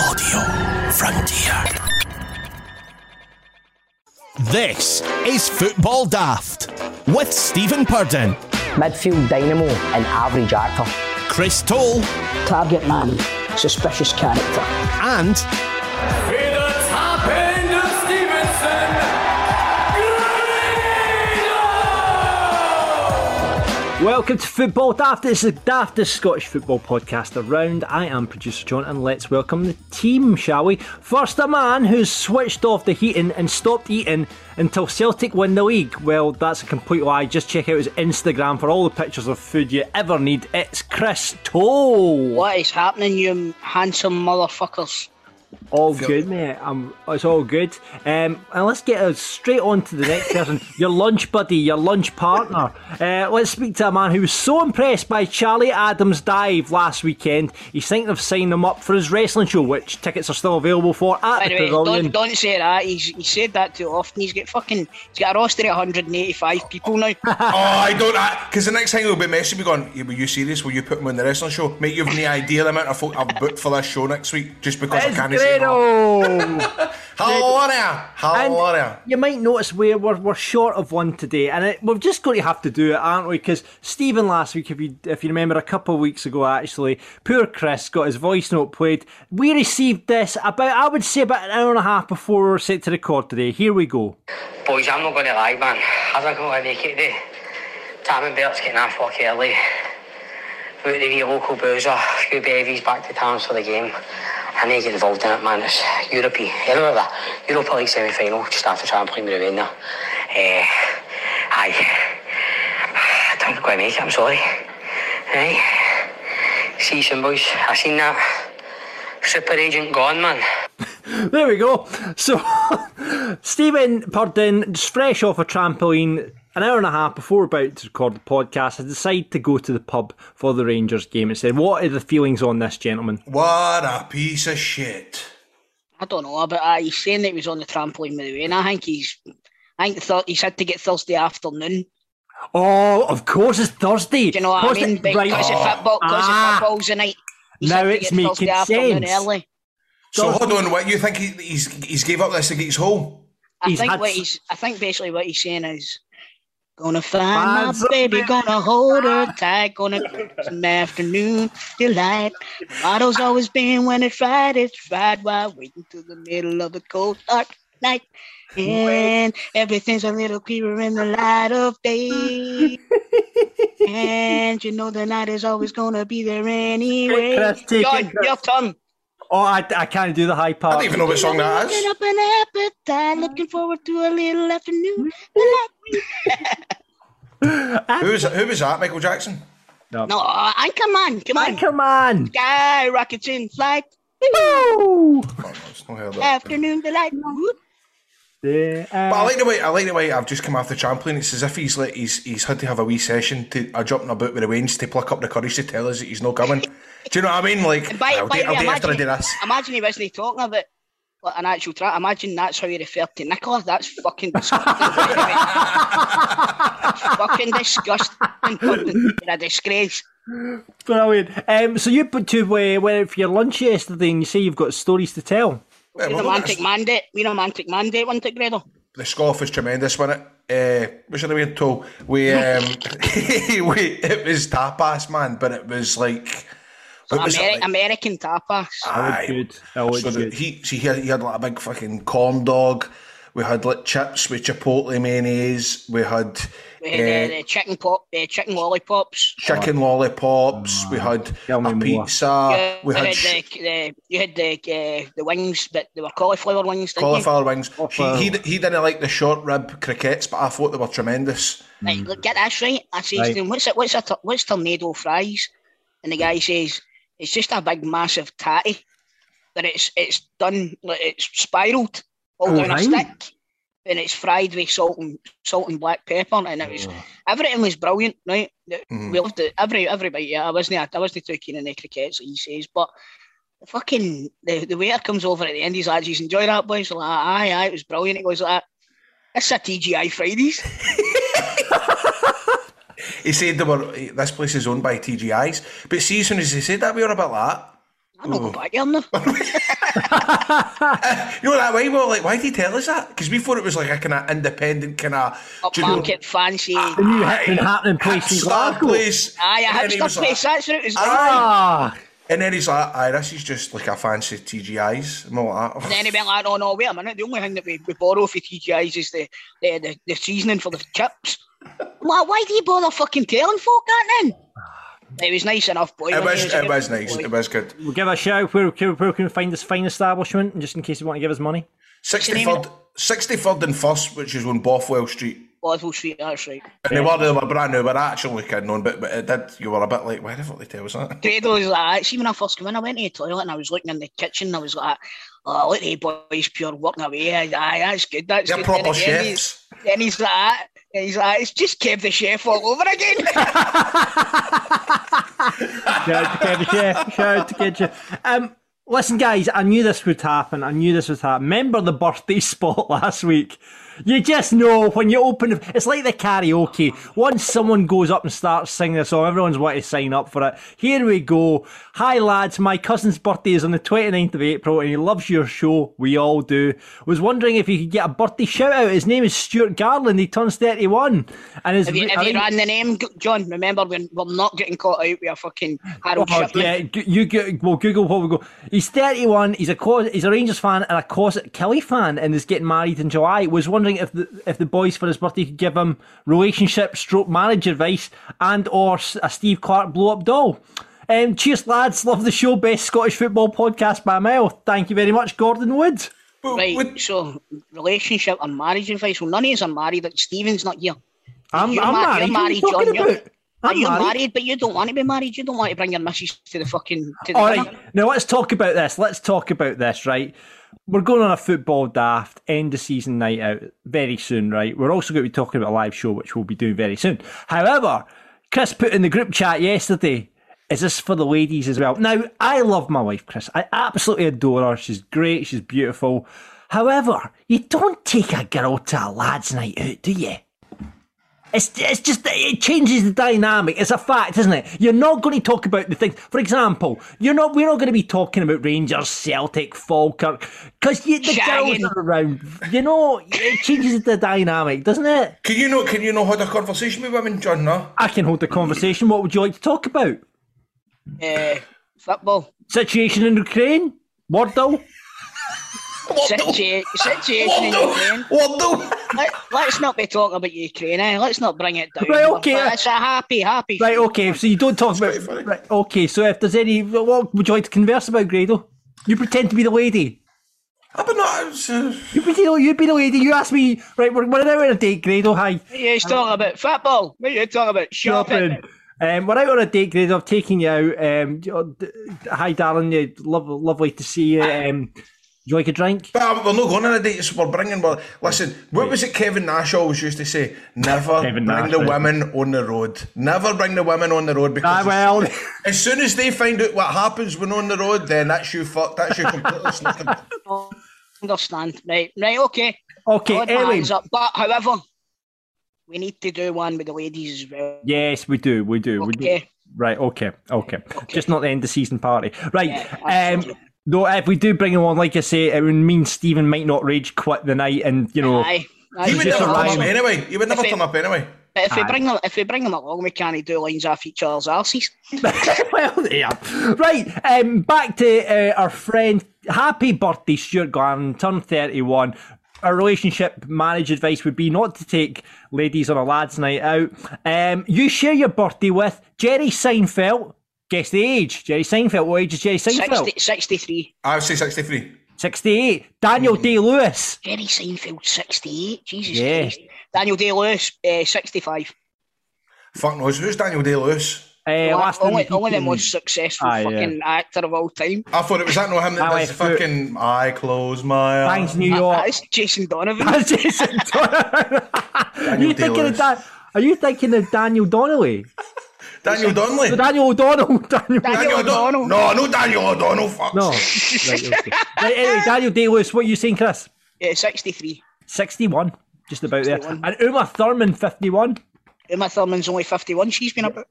Audio Frontier. This is Football Daft with Stephen Purden, Midfield dynamo and average actor. Chris Toll, Target man, suspicious character. and Welcome to Football Daft. Is the daftest Scottish football podcast around. I am producer John, and let's welcome the team, shall we? First, a man who's switched off the heating and stopped eating until Celtic win the league. Well, that's a complete lie. Just check out his Instagram for all the pictures of food you ever need. It's Chris Toll. What is happening, you handsome motherfuckers? All good, mate. Um, it's all good. Um, and let's get us straight on to the next person. your lunch buddy, your lunch partner. Uh, let's speak to a man who was so impressed by Charlie Adam's dive last weekend. He's thinking of signing him up for his wrestling show, which tickets are still available for at By the the way, Pavilion. don't, don't say that. He's he said that too often. He's got fucking he's got a roster of 185 people now. Oh, I don't. Because the next thing he'll be messaging me going, yeah, were you serious? Will you put him on the wrestling show? Mate, you've no idea the amount of folk I've booked for this show next week just because I can't say no. Grado! How are ya? How are ya? you might notice we're, we're, we're short of one today, and it, we're just going to have to do it, aren't we? Because Stephen last week, if you if you remember, a couple of weeks ago, actually, poor Chris got his voice note played. We received this about, I would say, about an hour and a half before we were set to record today. Here we go. Boys, I'm not going to lie, man. I think I'm going to make it today. Tam and Bert's getting off work early. Out the local boozer, a few bevies back to town for the game. I need to get involved in it, man. It's Europe. You remember that? Europa League semi final, just after Champions League, Ravenna. in there. Uh, aye. I don't quite make it, I'm sorry. Aye. See you soon, boys. I seen that. Super agent gone, man. there we go. So, Stephen Purden, fresh off a trampoline, an hour and a half before we're about to record the podcast, has decided to go to the pub for the Rangers game instead. What are the feelings on this, gentlemen? What a piece of shit. I don't know about that. He's saying that he was on the trampoline with the rain. I think he's I think th- he's had to get Thursday afternoon. Oh, of course it's Thursday. Do you know what Of course I mean? it- Because right. of football, because Ah. of football's the night. Now it's making Thursday sense. early. So Thursday- hold on, what you think he, he's he's gave up this to get his hole? I He's think what s- he's I think basically what he's saying is gonna find Find my baby, gonna hold her tight, gonna some afternoon delight. Motto's always been when it's right, it's right while waiting till the middle of the cold dark night. And everything's a little clearer in the light of day. and you know the night is always gonna be there anyway. Chris, take it, John, your turn. Oh, I, I can't do the high part. I don't even know what song that Looking is. up an appetite, looking forward to a little afternoon. Who was, who was that? Michael Jackson? No, No, uh, come on, come on. Come on. Sky rockets in flight. Woo! Oh, no, it's not heard that. Afternoon delight. Yeah, But I like the way I like the way I've just come off the trampoline. It's as if he's like he's he's had to have a wee session to a jump in a boot with the wings to pluck up the courage to tell us that he's not coming. Do you know what I mean? Like By, I'll, by do, the I'll way, do after I do imagine, this. imagine he wasn't talking about like, an actual trap. Imagine that's how he referred to Nicola. That's fucking disgusting. That's fucking disgusting. You're a disgrace. brilliant. Um, so you put to uh, went out for your lunch yesterday and you say you've got stories to tell. Yeah, We well, romantic mandate. We romantic mandate, wasn't it, Grado? the scoff was tremendous, wasn't it? Uh, should the name told? We um, we it was tapas, man, but it was like. What was Ameri- like? American tapas. Aye. Good. That was So good. he, see, he had, he had like a big fucking corn dog. We had like chips with chipotle mayonnaise. We had We had eh, uh, the chicken pop, uh, chicken lollipops. chicken lollipops. we had a pizza. you we had, had sh- the, the you had the uh, the wings, but they were cauliflower wings. Didn't cauliflower wings. Cauliflower. He, he, he didn't like the short rib crickets, but I thought they were tremendous. You? Right, look, get this right. I says Right. to him, "What's it? What's a what's tornado fries?" And the guy says, "It's just a big massive tatty, but it's it's done like it's spiraled all Oh, down right. a stick, and it's fried with salt and salt and black pepper, and it was Oh. everything was brilliant. Right, Mhm. we loved it. Every every bite. Yeah, I wasn't I wasn't too keen on the crickets, like he says, but. The fucking the, the waiter comes over at the end. He's like, "He's enjoy that, boys." I'm like, aye, aye, it was brilliant. He goes like, "It's a TGI Fridays." He said they were, this place is owned by TGIs. But see, as soon as he said that, we were about that. I'm not going back there now. You know that way? Well, like, why did he tell us that? Because we thought it was like a kind of independent kind of Upmarket, fancy. The new happening, happening place in Glasgow. place. Aye, a And hipster place. like- That's what it was. Ah, And then he's like, aye, this is just like a fancy TGI's. And I'm like, "Oh." Then he went like, no, no, wait a minute. The only thing that we, we borrow for TGI's is the, the, the, the seasoning for the chips. I'm like, why do you bother fucking telling folk that then? Ah. It was nice enough, boy. It wasn't was, He it was nice. boy. It was good. we'll give a shout. Where, where, where can we find this fine establishment? Just in case you want to give us money. 63rd, 63rd and 1st, which is on Bothwell Street. Bothwell Street, that's right. And they were, they were brand new, but actually kidding on, but, but it did, you were a bit like, why the fuck they tell us that? Grado was like, see, when I first came in, I went to the toilet and I was looking in the kitchen and I was like, oh, look at the boys pure working away. Aye, aye, that's good. That's They're good. proper Then again, he's- chefs. Then he's like, and he's like, it's just Kev the chef all over again. Shout out to Kevin Chef. Shout out to Kevin Chef. Um, listen, guys, I knew this would happen. I knew this would happen. Remember the birthday spot last week? You just know when you open it, it's like the karaoke. Once someone goes up and starts singing a song, everyone's wanting to sign up for it. Here we go. Hi, lads. My cousin's birthday is on the 29th of April and he loves your show. We all do. Was wondering if you could get a birthday shout out. His name is Stuart Garland. He turns 31. And his, have you, have you ran the name, John? Remember, we're, we're not getting caught out with a fucking Harold Oh, Shipman. yeah, you go, well, Google what we go. He's 31. He's a he's a Rangers fan and a Cossack Kelly fan, and is getting married in July. Was wondering if the if the boys for his birthday could give him relationship stroke marriage advice and or a Steve Clarke blow up doll. Um, cheers, lads. Love the show. Best Scottish football podcast by a mile. Thank you very much, Gordon Woods. But Right, would- so relationship and marriage advice. Well, none of us are married. Like Stephen's not here. I'm, You're I'm ma- married. you're What are you married, talking John, you're- I'm you married. married. but you don't want to be married. You don't want to bring your missus to the fucking to the All dinner. right, now let's talk about this. Let's talk about this, right? We're going on a football daft end of season night out very soon, right? We're also going to be talking about a live show, which we'll be doing very soon. However, Chris put in the group chat yesterday, is this for the ladies as well? Now, I love my wife, Chris. I absolutely adore her. She's great. She's beautiful. However, you don't take a girl to a lads' night out, do you? It's, it's just it changes the dynamic. It's a fact, isn't it? You're not going to talk about the things. For example, you're not. We're not going to be talking about Rangers, Celtic, Falkirk, because the Shagging. girls are around. You know, it changes the dynamic, doesn't it? Can you know? Can you know hold a conversation with women, John? No. I can hold the conversation. What would you like to talk about? Uh, football Situation in Ukraine, Wardle. Situa- situation in Ukraine. What the? Let, let's not be talking about Ukraine. Eh? Let's not bring it down. Right, okay. But It's a happy, happy. Right, okay. So you don't talk about. quite funny. Right, okay. So if there's any, what would you like to converse about, Grado? You pretend to be the lady. I've been not. uh, You pretend you be the lady. You ask me. Right, we're, we're out on a date, Grado. Hi. You're talking about football. What are you talking about? Shopping. shopping. Um, we're out on a date, Greg. I've taken you out. Um, hi, darling. You love, lovely to see you. Um, do you like a drink? But um, we're not going on a date, so we're bringing. We're, listen, what was it Kevin Nash always used to say? Never Kevin bring Nash, the right. women on the road. Never bring the women on the road because Ah, well. as soon as they find out what happens when on the road, then that's you fucked. That's you completely slipping. Understand. Right, right, okay. Okay, Hold anyway. up. But however, we need to do one with the ladies as well. Yes, we do. We do. We do. Okay. Right. Okay. Okay. Just not the end of season party. Right. Yeah, um. Absolutely. Though if we do bring him on, like I say, it would mean Stephen might not rage quit the night, and you know. Aye. Aye, He would never turn arrive. up anyway. He would never If it- turn up anyway. But if we bring him, if we bring them along, we can't do lines off each other's arses. well, yeah. Right, um, back to uh, our friend. Happy birthday, Stuart Glenn, turned 31. Our relationship marriage advice would be not to take ladies on a lads' night out. Um, you share your birthday with Jerry Seinfeld. Guess the age. Jerry Seinfeld. What age is Jerry Seinfeld? 60, 63. I would say 63. 68. Daniel Day Lewis. Jerry Seinfeld, 68. Jesus Yeah. Christ. Daniel Day Lewis, uh, 65. Fuck knows. Who's Daniel Day Lewis? Uh, Well, only, only the most successful Aye, yeah. fucking actor of all time. I thought it was that no him that I does the went fucking I close my eyes. Thanks, New York. That's Jason Donovan. That's Jason Donovan. Are you Daniel thinking of Day-Lewis. Are you thinking of Daniel Donnelly? Daniel Donnelly. Daniel O'Donnell. Daniel. Daniel O'Donnell. No, no Daniel O'Donnell. Fuck. No. right, okay. right, anyway, Daniel Day Lewis, what are you saying, Chris? Yeah, 63. 61. Just about there. And Uma Thurman, 51. Uma Thurman's only 51. She's been about.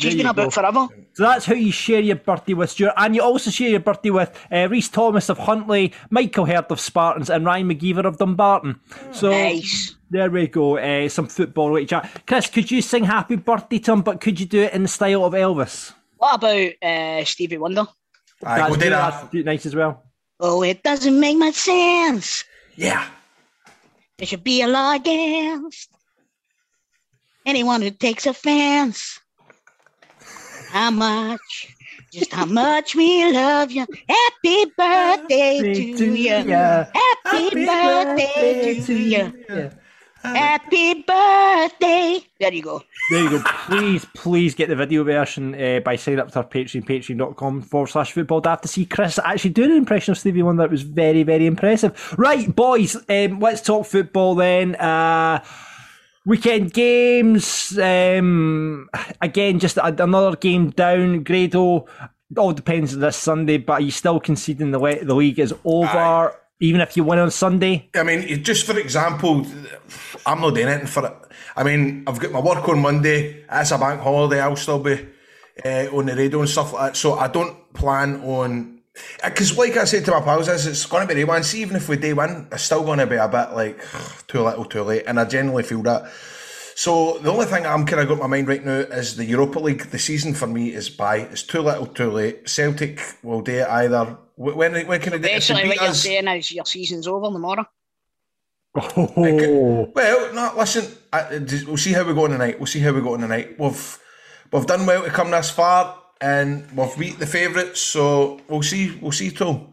She's There been you about forever. So that's how you share your birthday with Stuart, and you also share your birthday with uh, Reese Thomas of Huntly, Michael Heard of Spartans, and Ryan McGeever of Dumbarton. So Nice. there we go. Uh, some football right chat. Chris, could you sing "Happy Birthday" to him? But could you do it in the style of Elvis? What about uh, Stevie Wonder? Aye, That's we'll do that. that's nice as well. Oh, it doesn't make much sense. Yeah. There should be a law against anyone who takes offense. How much, just how much we love you. Happy birthday to you. Happy birthday to you. Happy birthday. There you go. There you go. Please, please get the video version uh, by signing up to our Patreon, patreon.com forward slash football daft to see Chris actually doing an impression of Stevie Wonder. It was very, very impressive. Right, boys, um, let's talk football then. Uh, weekend games. Um, again, just a- another game down. Grado, all depends on this Sunday, but are you still conceding the, le- the league is over? Even if you win on Sunday, I mean, just for example, I'm not doing anything for it. I mean, I've got my work on Monday. It's a bank holiday. I'll still be uh, on the radio and stuff like that. So I don't plan on. Uh, because, like I said to my pals, is it's going to be day one. See, even if we day one, it's still going to be a bit like too little, too late. And I generally feel that. So the only thing I'm kind of got my mind right now is the Europa League. The season for me is by. It's too little, too late. Celtic will do it either. When when can it? if they Basically, beat what you're saying is your season's over tomorrow. oh, Well, no, listen. I, uh, we'll see how we go on tonight. We'll see how we go on tonight. We've we've done well to come this far, and we've beat the favourites. So we'll see. We'll see, Tom.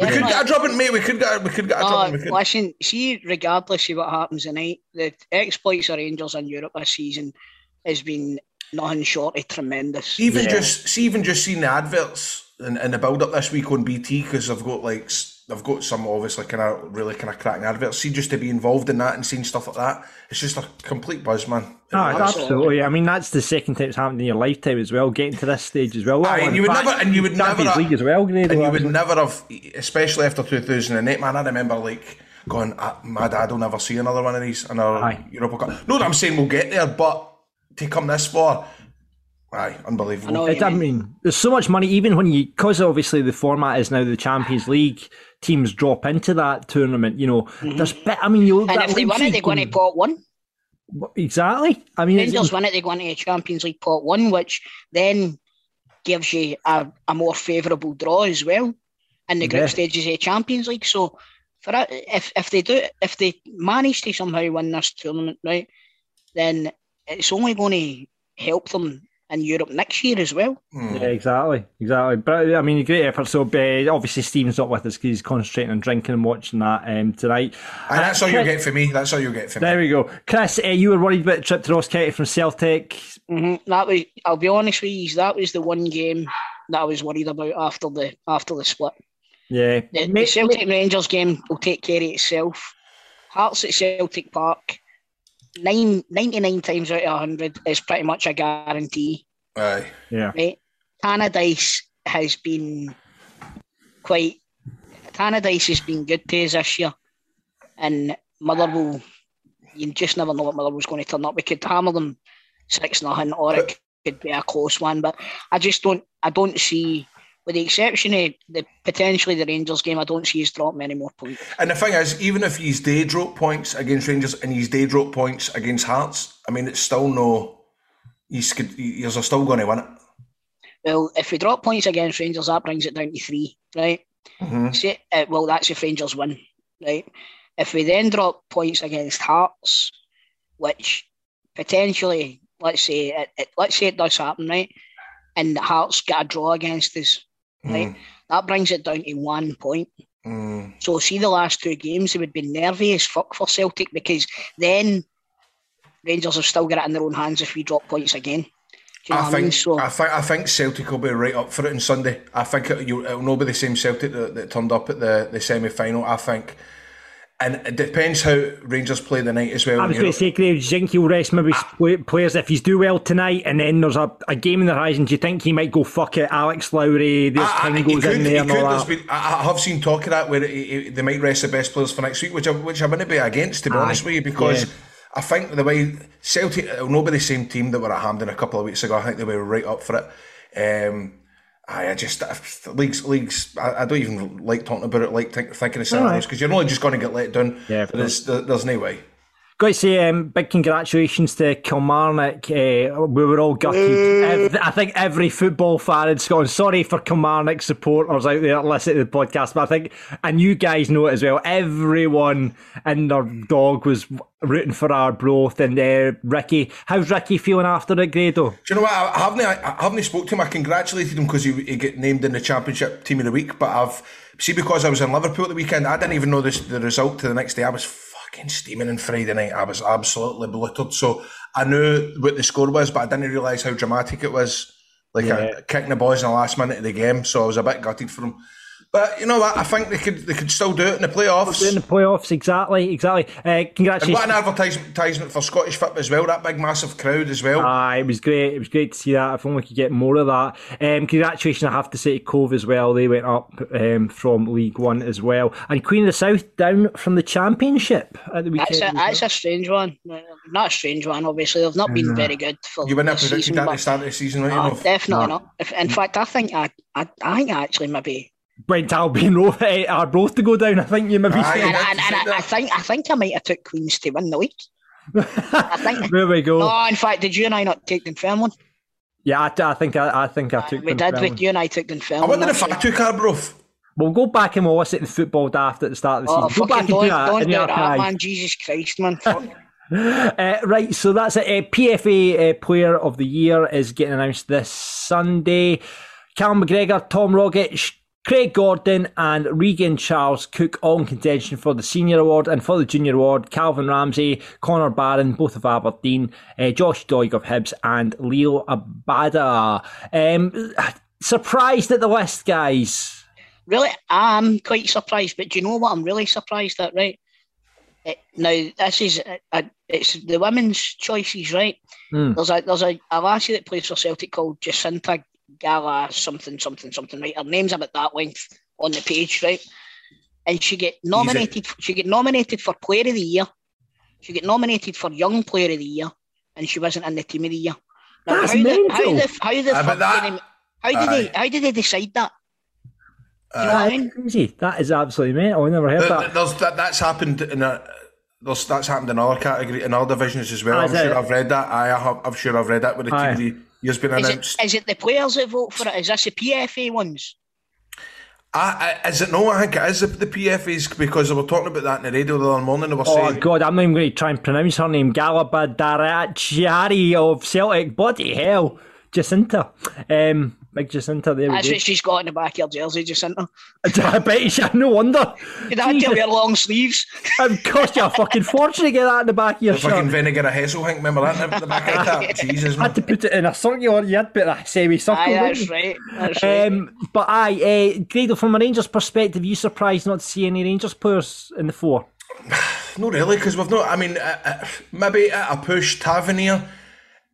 We Yeah, could but- get a drubbing, mate. We could get. We could get a Oh, drubbing. We could. Oh, listen, see, regardless of what happens tonight, the exploits of Rangers in Europe this season has been nothing short of tremendous. Even Yeah. just see, even just seeing the adverts and, and the build up this week on BT because I've got like s- I've got some obviously kind of really kind of cracking adverts. See, just to be involved in that and seeing stuff like that, it's just a complete buzz, man. Ah, really absolutely. I mean, that's the second time it's happened in your lifetime as well, getting to this stage as well. Aye, and you would fact, never, and you would never, Champions League as well, Grado. and you would never have, especially after 2008, man. I remember like going, ah, my dad will never see another one of these our Aye. Europa Cup. That I'm saying we'll get there, but to come this far, aye, unbelievable. I know It, I mean. mean, there's so much money, even when you, because obviously the format is now the Champions League, teams drop into that tournament. You know, there's bit. I mean, you Mm-hmm. And that if they win it, they seat go into pot one. Exactly. I mean, it's- Rangers win it, they go into a Champions League pot one, which then gives you a, a more favourable draw as well in the group Yeah. stages of the Champions League. So for it, if if they do if they manage to somehow win this tournament, right, then it's only going to help them in Europe next year as well. Yeah, exactly, exactly. But I mean, great effort. So uh, obviously, Steven's not with us because he's concentrating on drinking and watching that um, tonight. and that's all you Chris- get for me. That's all you get for me. There we go, Chris. Uh, you were worried about the trip to Ross County from Celtic. hmm That was, I'll be honest with you, that was the one game that I was worried about after the after the split. Yeah, The, the Celtic Rangers game will take care of itself. Hearts at Celtic Park, nine, 99 times out of 100 is pretty much a guarantee, Aye. yeah. right? Tannadice has been quite. Tannadice has been good to us this year, and Motherwell, you just never know what Motherwell's going to turn up. We could hammer them 6 nothing, or it could be a close one, but I just don't. I don't see. With the exception of the potentially the Rangers game, I don't see us dropping any more points. And the thing is, even if he's day drop points against Rangers and he's day drop points against Hearts, I mean, it's still no. He's he's still going to win it. Well, if we drop points against Rangers, that brings it down to three, right? Mhm. Say, uh, well, that's if Rangers win, right? If we then drop points against Hearts, which potentially, let's say, it, it, let's say it does happen, right? And Hearts get a draw against us, right? That brings it down to one point. Mm. So, see the last two games, it would be nervy as fuck for Celtic because then Rangers have still got it in their own hands if we drop points again. You know I what I mean? think So, I think I think Celtic will be right up for it on Sunday. I think it, it'll not be the same Celtic that, that turned up at the, the semi final. I think, and it depends how Rangers play the night as well. I was going to say, Graham, do you think he'll rest maybe ah. play- players if he's do well tonight and then there's a, a game in the horizon? Do you think he might go fuck it, Alex Lowry? There's I, ah, I, ah, time he could, in there and could. all that. been, I, I have seen talk of that where he, he- they might rest the best players for next week, which I, which I wouldn't be against, to be Aye. honest with you, because Yeah. I think the way Celtic, it'll not be the same team that were at Hampden a couple of weeks ago. I think they were right up for it. Um, I just leagues, leagues. I, I, don't even like talking about it, like think, thinking of because right. you're only just going to get let down. Yeah, there's, there's no way. Got to say, um, big congratulations to Kilmarnock. Uh, we were all gutted. I think every football fan in Scotland, sorry for Kilmarnock supporters out there listening to the podcast, but I think, and you guys know it as well, everyone in their dog was rooting for Arbroath and uh, Ricky. How's Ricky feeling after it, Grado? Do you know what? I haven't, I haven't spoke to him. I congratulated him because he, he got named in the Championship Team of the Week, but I've, see, because I was in Liverpool at the weekend, I didn't even know this, the result to the next day. I was fucking steaming on Friday night. I was absolutely belittled. So I knew what the score was, but I didn't realise how dramatic it was. Like yeah. a, kicking the boys in the last minute of the game. So I was a bit gutted for him. But you know what? I think they could they could still do it in the playoffs. In the playoffs, exactly, exactly. Uh, congratulations! And what an advertisement for Scottish football as well. That big massive crowd as well. Ah, it was great. It was great to see that. If only we could get more of that. Um, congratulations! I have to say to Cove as well. They went up um, from League One as well, and Queen of the South down from the Championship at the weekend. That's a, that's a strange one. Not a strange one. Obviously, they've not been very good for. You wouldn't have predicted at the start of the season, right? No, definitely no. not. If, in fact, I think I, I, I think actually maybe went Albion Road, uh, both to go down. I think you maybe Aye, and, and, and I, I, think I think I might have took Queens to win the league. I think. there we go. No, in fact, did you and I not take Dunfermline? Yeah, I, I think I, I think I took. We did. With you and I took Dunfermline. I wonder if I took Arbroath. We'll go back and we'll listen to football daft at the start of the oh, season. Go back don't, and do that. Don't do that, man. Jesus Christ, man. uh, right, so that's it. Uh, PFA uh, Player of the Year is getting announced this Sunday. Cal McGregor, Tom Rogic, Craig Gordon and Regan Charles Cook all in contention for the senior award and for the junior award. Calvin Ramsey, Connor Barron, both of Aberdeen, uh, Josh Doig of Hibs, and Liel Abada. Um, surprised at the list, guys. Really, I'm quite surprised. But do you know what? I'm really surprised at. Right it, now, this is a, a, it's the women's choices, right? Mm. There's a there's a, a lassie that plays for Celtic called Jacynta Gala something something something right. Her name's about that length on the page, right? And she get nominated. She get nominated for Player of the Year. She get nominated for Young Player of the Year, and she wasn't in the Team of the Year. Now, That's how mental. The, how the how the uh, that, how did they how did they decide that? Uh, you know what I mean? Crazy. That is absolutely mental. I never heard that. There's, that. That's happened in a. That's happened in other category in other divisions as well. I'm sure I've read that. I have, I'm sure I've read that with the Aye. TV has been announced. Is it, is it the players that vote for it? Is this the PFA ones? I, I, is it no? I think it is the, the PFAs because they were talking about that in the radio the other morning. They were oh saying, God, I'm not even going to try and pronounce her name. Galabadaarachchi of Celtic. Bloody hell, Jacynta. Um, Big Jacynta there. That's what she's got in the back of her jersey, Jacynta. I bet you she, no wonder. You'd have to wear long sleeves. It cost you a fucking fortune to get that in the back of your the shirt. Fucking Vennegoor of Hesselink, remember that in the back of that? Jesus, man. I had to put it in a circle, you had to put a semi-circle. Aye, that's right. That's right. Um, but aye, uh, Grado, from a Rangers perspective, you surprised not to see any Rangers players in the four? not really, because we've not, I mean, uh, uh, maybe a push Tavernier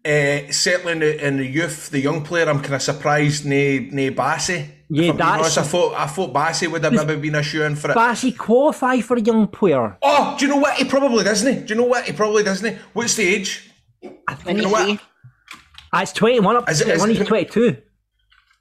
uh, certainly in the, in the youth, the young player, I'm kind of surprised nae, nae Bassey. Yeah, that's... I thought, I thought Bassey would have maybe been a shoe in for it. Bassey qualify for a young player? Oh, do you know what? He probably doesn't. He? Do you know what? He probably doesn't. He? What's the age? I think you know what? Ah, it's 21 up to 21, he's 22.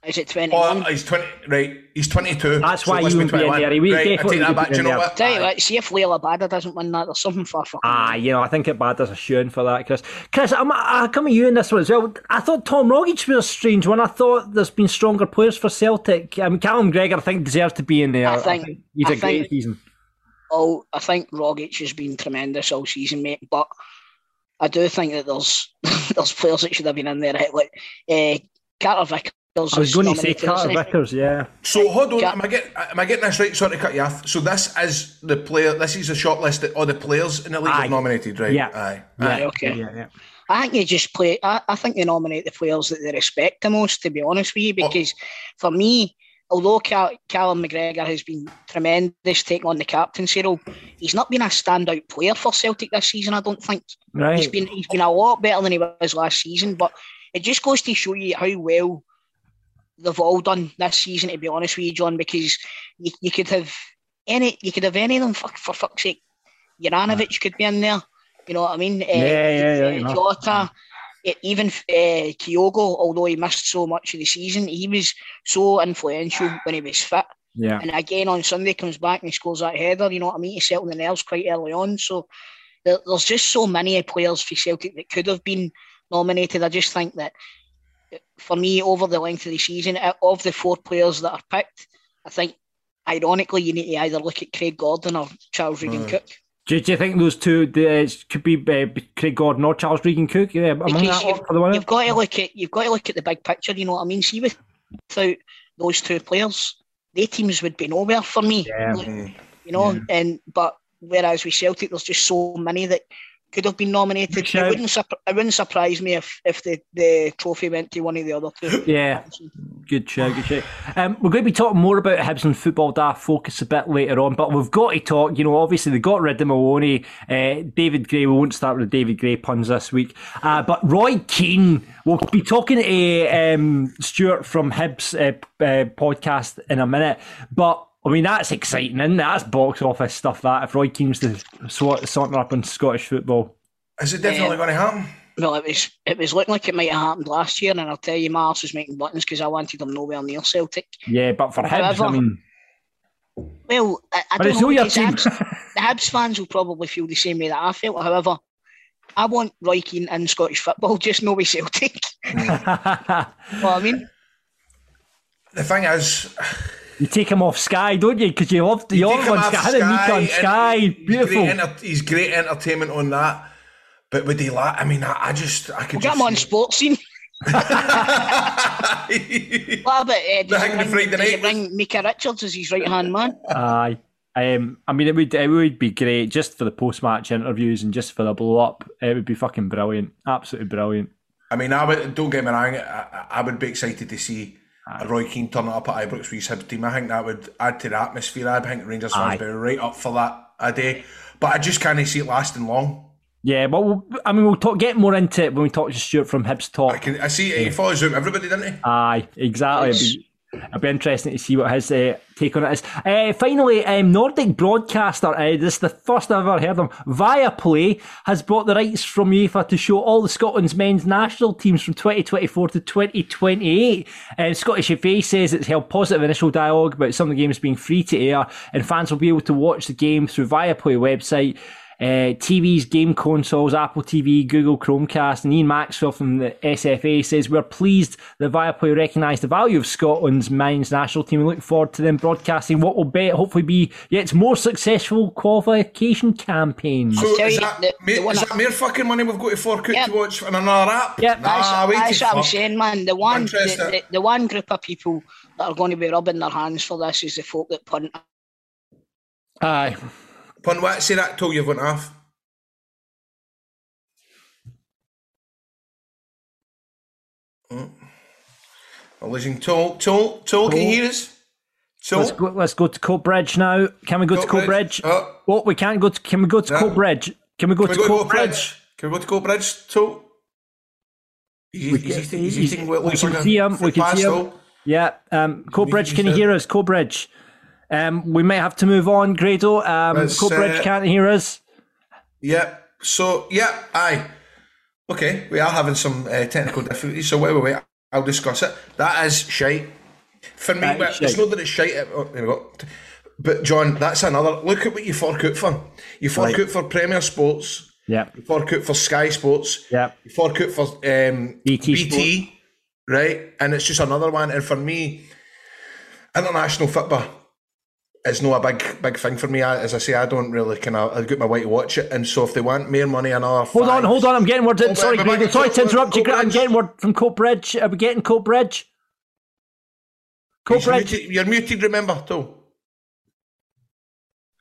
Is it 21? Oh, he's 20, right, he's 22. That's why so you wouldn't be in there. He right, I take that back. Do you know what? Tell you what, see if Liel Abada doesn't win that, there's something for fucking. Ah, you know, I think Abada's a shoe for that, Chris. Chris, I'm, I come at you in this one as well. I thought Tom Rogic was a strange one. I thought there's been stronger players for Celtic. I mean, Callum Gregor, I think, deserves to be in there. I think, I think he's I a great season. Oh, I think Rogic has been tremendous all season, mate, but I do think that there's there's players that should have been in there. Right? Like uh, Carter Vickers I was going to say Carter Vickers, yeah. So hold on, am I getting am I getting this right? Sorry to cut you off. So this is the player. This is a short list of all the players in the league Aye. nominated, right? Yeah. Aye. Aye. Okay. Yeah, yeah. I think you just play. I, I think you nominate the players that they respect the most. To be honest with you, because oh. for me, although Cal, Callum McGregor has been tremendous taking on the captaincy role, he's not been a standout player for Celtic this season. I don't think. Right. He's been he's been a lot better than he was last season, but it just goes to show you how well they've all done this season. To be honest with you, John, because you, you could have any, you could have any of them. For, for fuck's sake, Juranovic could be in there. You know what I mean? Uh, Yeah, yeah, yeah, uh, you know. Jota, e- even uh, Kyogo, although he missed so much of the season, he was so influential when he was fit. Yeah. And again on Sunday comes back and he scores that header. You know what I mean? He settled the nerves quite early on. So there, there's just so many players for Celtic that could have been nominated. I just think that for me, over the length of the season, of the four players that are picked, I think ironically you need to either look at Craig Gordon or Charles Regan Cook. Do, do you think those two uh, could be uh, Craig Gordon or Charles Regan Cook? Yeah, among Because that you've, for the winner? you've got to look at you've got to look at the big picture. You know what I mean? See, without those two players, their teams would be nowhere for me. Yeah. Like, you know, and but whereas with Celtic, there's just so many that could have been nominated. It wouldn't surp- it wouldn't surprise me if if the, the trophy went to one of the other two. Yeah, good show, good show. Um, we're going to be talking more about Hibs and football daft focus a bit later on, but we've got to talk. You know, obviously they got rid of Maloney, uh, David Gray. We won't start with the David Gray puns this week, uh, but Roy Keane. We'll be talking to um, Stuart from Hibs uh, uh, podcast in a minute, but. I mean that's exciting, and that's box office stuff. That if Roy Keane's to sort something up in Scottish football, Is it definitely eh, going to happen? Well, it was it was looking like it might have happened last year, and I'll tell you, my arse was making buttons because I wanted them nowhere near Celtic. yeah. But for Hibs, I mean, Well, I, I but don't it's know. your team. Hibs- the Hibs fans will probably feel the same way that I felt. However, I want Roy Keane in Scottish football, just no with Celtic. you know what I mean? The thing is, You take him off Sky, don't you? Because you love you, take love him on off Sky. I had on and Sky. he's Beautiful. Great enter- he's great entertainment on that. But would he la- I mean, I, I just, I could Get just him on sports scene. What about uh, does, hang he the bring, Friday does he night. bring Micah Richards as his right hand man? Aye. Um, I mean, it would it would be great just for the post match interviews and just for the blow up. It would be fucking brilliant, absolutely brilliant. I mean, I would, don't get me wrong, I, I- I would be excited to see a Roy Keane turning up at Ibrox for his Hibs team. I think that would add to the atmosphere. I think Rangers Aye. fans would be right up for that a day. But I just can't see it lasting long. Yeah, but we'll, I mean, we'll talk get more into it when we talk to Stuart from Hibs I Talk. can I see he follows out everybody, doesn't he? Aye, exactly. It'd be, interesting to see what his uh, take on it is. Uh, finally, um, Nordic broadcaster, uh, this is the first I've ever heard of, Viaplay has bought the rights from UEFA to show all the Scotland's men's national teams from 2024 to 2028. Uh, Scottish FA says it's held positive initial dialogue about some of the games being free to air, and fans will be able to watch the game through Viaplay website. Uh, TVs, game consoles, Apple TV, Google Chromecast, and Ian Maxwell from the SFA says we're pleased that Viaplay recognised the value of Scotland's men's national team and look forward to them broadcasting what will be hopefully be yet more successful qualification campaigns. So is that, the- mere, the is that- that mere fucking money we've got to fork out Yep. to watch on another app? Yep. Nah, That's, wait that's what I'm saying, man. The one, the, the, the one group of people that are going to be rubbing their hands for this is the folk that punt. Aye. Pun what? Say that till you've went off. Mm. Well, listen, Toll, Toll, Toll, can you hear us? Toll? Let's go. Let's go to Coatbridge now. Can we go to Coatbridge. Coatbridge? Oh. Oh, we can't go to. Can we go to No. Coatbridge? Can we go Can to we go to Coatbridge? Bridge? Can we go to Go Bridge, Toll? Is We is can- he, is he he's- thinking what we can like see him, we can see him. Yeah, um, Coatbridge, can you hear us? Coatbridge. Um, we may have to move on, Grado. Um, Coatbridge uh, can't hear us. Yeah. So yeah, aye. Okay, we are having some uh, technical difficulties. So wait, wait, wait. I'll discuss it. That is shite. For me, but it's not that it's shite. Oh, there we go. But John, that's another. Look at what you fork out for. You fork Right. out for Premier Sports. Yeah, You fork out for Sky Sports. yeah. You fork out for um, BT BT. Right, and it's just another one. And for me, international football is not a big big thing for me. I, as I say, I don't really kind of. I've got my way to watch it, and so if they want more money, another. Hold on, hold on. I'm getting word. Oh, sorry, wait, wait, Grado. wait, Sorry to interrupt you. I'm getting word from Cope Coatbridge. Are we getting Coatbridge? You're Coatbridge. muted, you're muted, remember, too.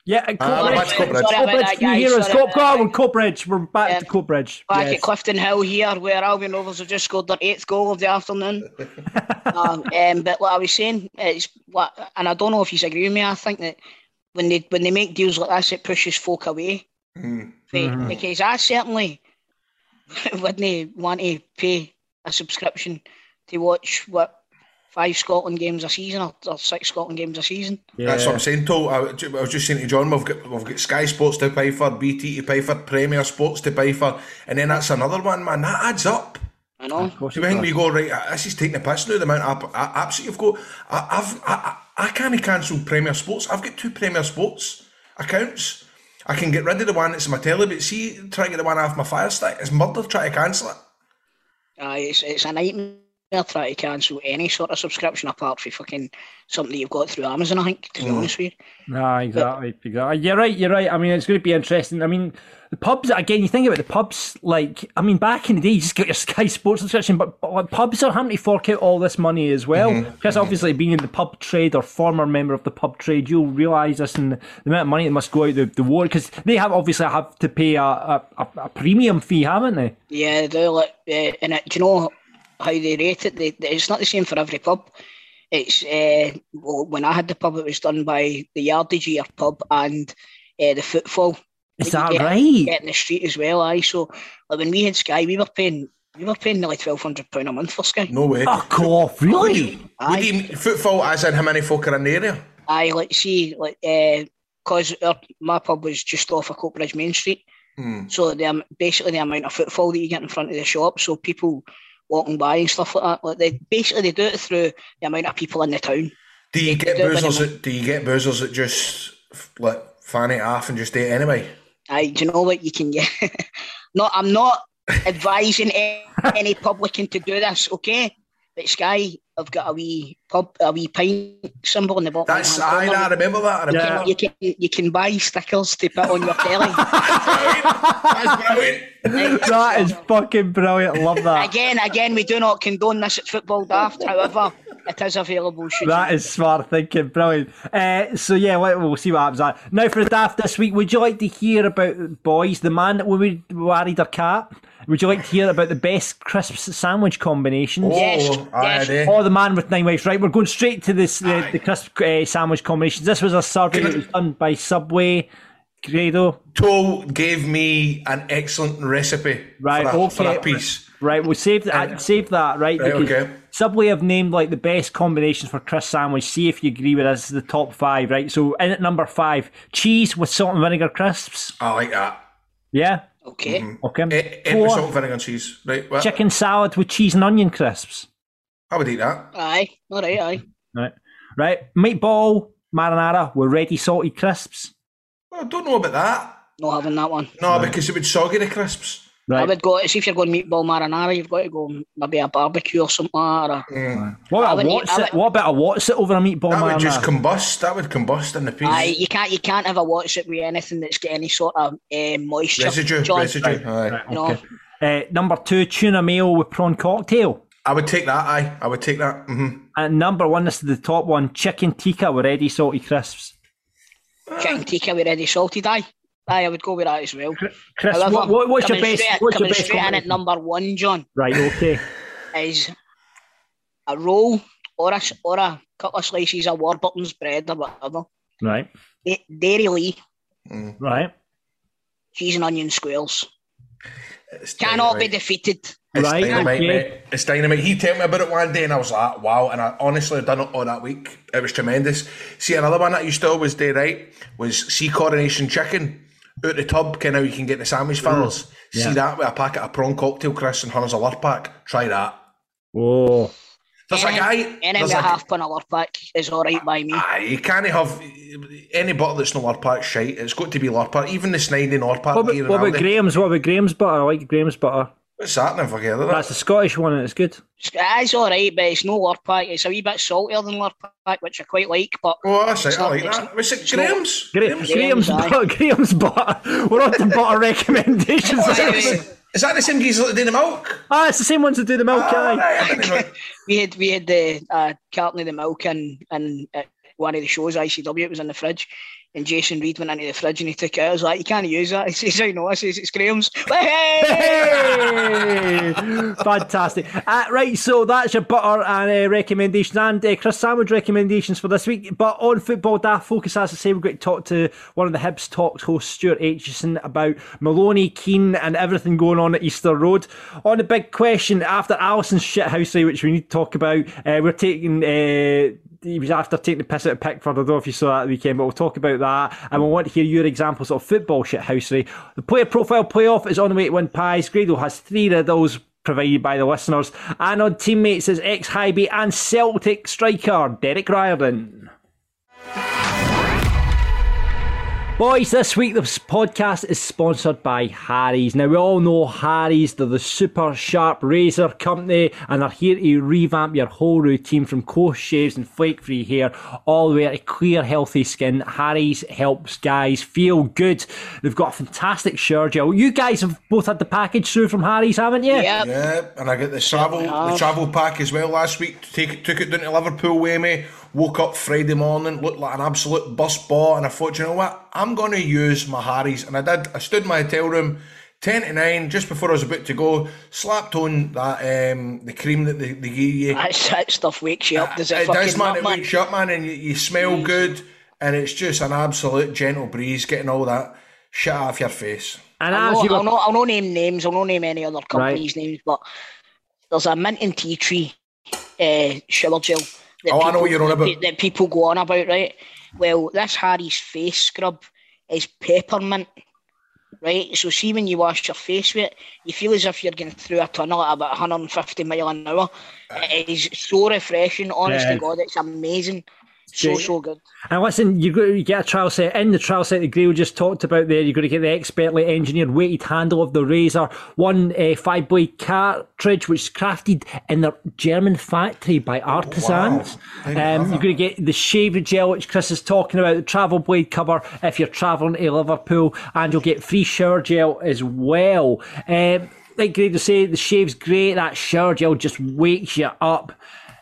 Yeah, Ah, Coatbridge. that's Coatbridge. Sorry about Coatbridge, that, can you guys. hear us? Sorry Coat, about that. go on, Coatbridge. We're back Yeah. to Coatbridge. Back Yes. at Clifton Hill here, where Albion Rovers have just scored their eighth goal of the afternoon. um, um, but what I was saying is, what, and I don't know if you agree with me. I think that when they when they make deals like this, it pushes folk away. Be- Because I certainly wouldn't want to pay a subscription to watch what five Scotland games a season or, or six Scotland games a season. Yeah. That's what I'm saying, Tol. I, I was just saying to John, we've got we've got Sky Sports to pay for, BT to pay for, Premier Sports to pay for, and then that's another one, man. That adds up. I know. Do you think we go right? uh, This is taking the piss now. The amount of app- a- apps that you've got. I, I've I, I, I can't cancel Premier Sports. I've got two Premier Sports accounts. I can get rid of the one that's in my telly, but see, try to get the one off my Fire Stick. It's murder trying to cancel it. Uh, it's, it's a nightmare trying to cancel any sort of subscription apart from fucking something you've got through Amazon, I think, to be honest with you. No, exactly, exactly. You're right. You're right. I mean, it's going to be interesting. I mean, the pubs again. You think about the pubs. Like, I mean, back in the day, you just got your Sky Sports subscription, but, but like, pubs are having to fork out all this money as well. Because obviously, being in the pub trade or former member of the pub trade, you'll realise this and the amount of money that must go out the, the war. Because they have obviously have to pay a, a, a, a premium fee, haven't they? Yeah, they do. Like, uh, and it, do you know how they rate it? They, they- it's not the same for every pub. It's uh, well, when I had the pub, it was done by the Yardage Year pub and uh, the Footfall. Is that that you get- right? Get in the street as well, aye. So like when we had Sky, we were paying we were paying nearly twelve hundred pound a month for Sky. No way. Fuck off, really? What do you mean, footfall as in how many folk are in the area? I like see like because my pub was just off of Coatbridge Main Street, Hmm. so the am- basically the amount of footfall that you get in front of the shop, so people walking by and stuff like that. Like they basically they do it through the amount of people in the town. Do you get do boozers that do you get boozers that just like fan it off and just do it anyway? I do you know what you can get? no, I'm not advising a- any publican to do this, okay? But Sky, I've got a wee pub, a wee pint symbol in the bottom. That's right-hand I, corner. I remember that. I remember Yeah. You can you can buy stickers to put on your telly. That's brilliant. that is fucking brilliant. Love that. Again, again, we do not condone this at Football Daft. However, it is available. Should That you- is smart thinking, brilliant. Uh, so yeah, we- we'll see what happens. There. Now for the daft this week, would you like to hear about boys, the man that we worried their cat? Would you like to hear about the best crisp sandwich combinations? Yes, Oh, aye, yes. Or the man with nine wives, right? We're going straight to this the, the crisp uh, sandwich combinations. This was a survey that was done by Subway, Grado. Toll gave me an excellent recipe Right, for, a, for okay. a piece. Right, we'll save that. Save that, right? Right, okay. Subway have named like the best combinations for crisp sandwich. See if you agree with us. The top five, right? So in at number five, cheese with salt and vinegar crisps. I like that. Yeah. Okay. Mm-hmm. Okay. Egg, egg Four, with salt, vinegar, and cheese. Right. What? chicken salad with cheese and onion crisps. I would eat that. Aye. All right. Aye. Right. Right. Meatball marinara with ready salted crisps. Well, I don't know about that. Not having that one. No, because it would soggy the crisps. I would go. See if you're going meatball marinara, you've got to go maybe a barbecue or something like that. or What about a would eat- what's it? would- What about a what's it over a meatball That would just combust. That would combust in the piece. a- Aye, you can't you can't have a watch it with anything that's got any sort of uh, moisture. residue. John. residue. Aye. Right, You know. Uh, number two, tuna mayo with prawn cocktail. I would take that. Aye. I would take that. hmm And number one, this is the top one, chicken tikka with ready salty crisps. chicken tikka with ready salted. Aye, aye, I would go with that as well. Chris, However, what, what, what's your best? Straight, What's your coming best? straight in at number one, John, Right, okay. is a roll or a s- or a couple of slices of Warburton's bread or whatever. Right, Da- Dairylea, mm. right, cheese and onion squares. It's Cannot be defeated. It's Right, dynamite, okay. mate. It's dynamite. He told me about it one day and I was like, wow. And I honestly done it all that week. It was tremendous. See, another one that I used to always do, right, was sea coronation chicken. Out the tub, kind of you can get the sandwich mm. fillers. Yeah. See that with a packet of prawn cocktail crisps and Hunter's a Lurpak. Try that. Oh, There's a Any- guy. Any there's with a a, half pun of Lurpak is all right by me. Aye, you can't have any butter that's not Lurpak shite. It's got to be Lurpak. Even the sniding Lurpak. what about, what about Graham's? What about Graham's butter? I like Graham's butter. What's that? Never forget of that. That's the Scottish one, and it's good. It's all right, but it's no lure pack. It's a wee bit saltier than lure pack, which I quite like. But Oh, that's it. I like that. Was it it's not- Graham's? Graham's? Graham's, butter. Graham's butter. We're on to butter recommendations. Is that the same geezer that did the milk? ah, it's the same ones that do the milk. Ah, aye. right, I didn't know. we had we had the uh, carton of the milk and and uh, one of the shows, ICW, it was in the fridge. And Jason Reed went into the fridge and he took it. I was like, you can't use that. He says, I know. I says, it's Graham's. Hey! Fantastic. Uh, right, so that's your butter and uh, recommendations and uh, Chris Sandwich recommendations for this week. But on Football Daft Focus, as I say, we're going to talk to one of the Hibs Talks hosts, Stuart Aitchison, about Maloney, Keane, and everything going on at Easter Road. On the big question, after Alisson's shithousery, which we need to talk about, uh, we're taking. He was after taking the piss out of Pickford. I don't know if you saw that weekend, but we'll talk about that. And we want to hear your examples of football shit shithousery. The player profile playoff is on the way to win pies. Grado has three riddles provided by the listeners. And on teammates is ex Highby and Celtic striker Derek Riordan. Boys, this week this podcast is sponsored by Harry's. Now we all know Harry's, they're the super sharp razor company and they're here to revamp your whole routine from coarse shaves and flake free hair all the way to clear healthy skin. Harry's helps guys feel good. They've got a fantastic shower gel. You guys have both had the package through from Harry's, haven't you? yeah. Yeah, and I got the travel the travel pack as well last week. Take it, took it down to Liverpool with me. Woke up Friday morning, looked like an absolute bus ball, and I thought, you know what? I'm going to use my Harry's, and I did. I stood in my hotel room. 10 to 9, just before I was about to go, slapped on that um, the cream that they, they give you. That's, that stuff wakes you up, does it? It fucking does, man. not, It wakes you up, man, and you, you smell good, and it's just an absolute gentle breeze getting all that shit off your face. And I'll as not, you were I'll, not, I'll not name names, I'll not name any other companies' names, but there's a mint and tea tree uh, shower gel. That Oh, I know what you're on about. That, that people go on about, right? Well, this Harry's face scrub is peppermint, right? So, see when you wash your face with it, you feel as if you're going through a tunnel at about 150 mile an hour. It is so refreshing, honest Yeah. to God, it's amazing. So, so good. And listen, you got you get a trial set in the trial set that Greel just talked about there. You're going to get the expertly engineered weighted handle of the razor, one uh, five blade cartridge which is crafted in their German factory by artisans. I didn't um, you're going to get the shaving gel which Chris is talking about, the travel blade cover if you're travelling to Liverpool, and you'll get free shower gel as well. Um, like Greg was saying, the shave's great. That shower gel just wakes you up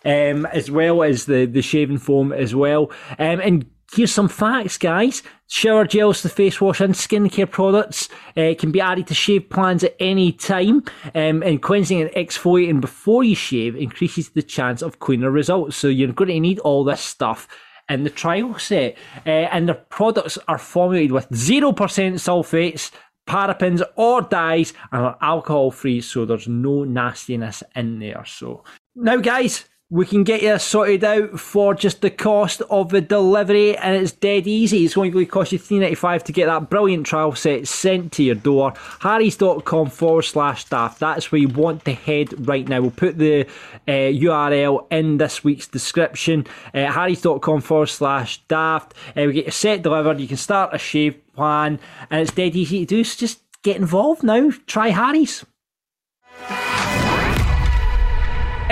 um, as well as the, the shaving foam as well. Um, and here's some facts, guys. Shower gels, the face wash and skincare products uh, can be added to shave plans at any time. Um, and cleansing and exfoliating before you shave increases the chance of cleaner results. So you're going to need all this stuff in the trial set. Uh, and the products are formulated with 0% sulfates, parabens or dyes and are alcohol free so there's no nastiness in there so now guys we can get you sorted out for just the cost of the delivery and it's dead easy. It's only going to cost you 3.95 to get that brilliant trial set sent to your door. Harrys.com forward slash staff. That's where you want to head right now. We'll put the uh, url in this week's description. Uh, harrys.com forward slash daft uh, we get your set delivered. You can start a shave plan and it's dead easy to do. So just get involved now. Try harry's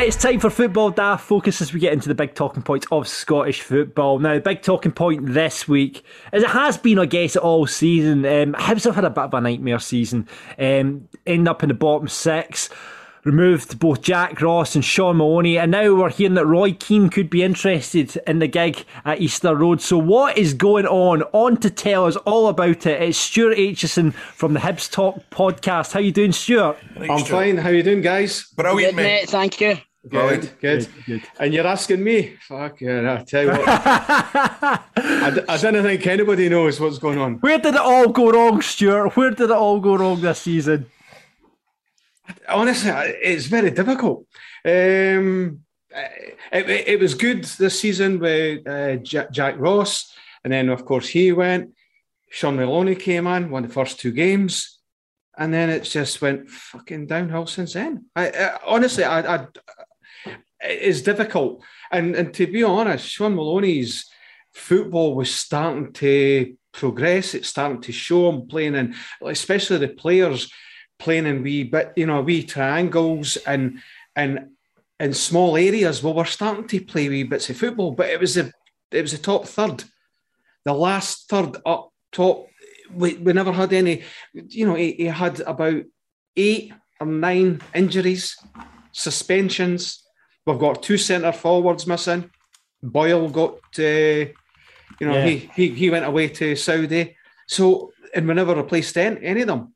It's time for football daft focus as we get into the big talking points of Scottish football. Now, the big talking point this week, as it has been, I guess, all season, um, Hibs have had a bit of a nightmare season. Um, end up in the bottom six, removed both Jack Ross and Shaun Maloney, and now we're hearing that Roy Keane could be interested in the gig at Easter Road. So, what is going on? On to tell us all about it. It's Stuart Aitchison from the Hibs Talk podcast. How you doing, Stuart? I'm fine. How you doing, guys? Brilliant, mate. mate, thank you. Good, good. good, And you're asking me? Fuck yeah! I tell you what, I, d- I don't think anybody knows what's going on. Where did it all go wrong, Stuart? Where did it all go wrong this season? Honestly, it's very difficult. Um, it, it, it was good this season with uh, Jack, Jack Ross, and then of course he went. Shaun Maloney came in, won the first two games, and then it just went fucking downhill since then. I, I honestly, I, I, it's difficult, and and to be honest, Shaun Maloney's football was starting to progress. It's starting to show him playing in, especially the players playing in wee bit, you know, wee triangles and and in small areas. Well, we're starting to play wee bits of football, but it was the it was the top third, the last third up top. We, we never had any, you know, he, he had about eight or nine injuries, suspensions. We've got two centre forwards missing. Boyle got uh, You know, Yeah. he, he he went away to Saudi. So and we never replaced any, any of them.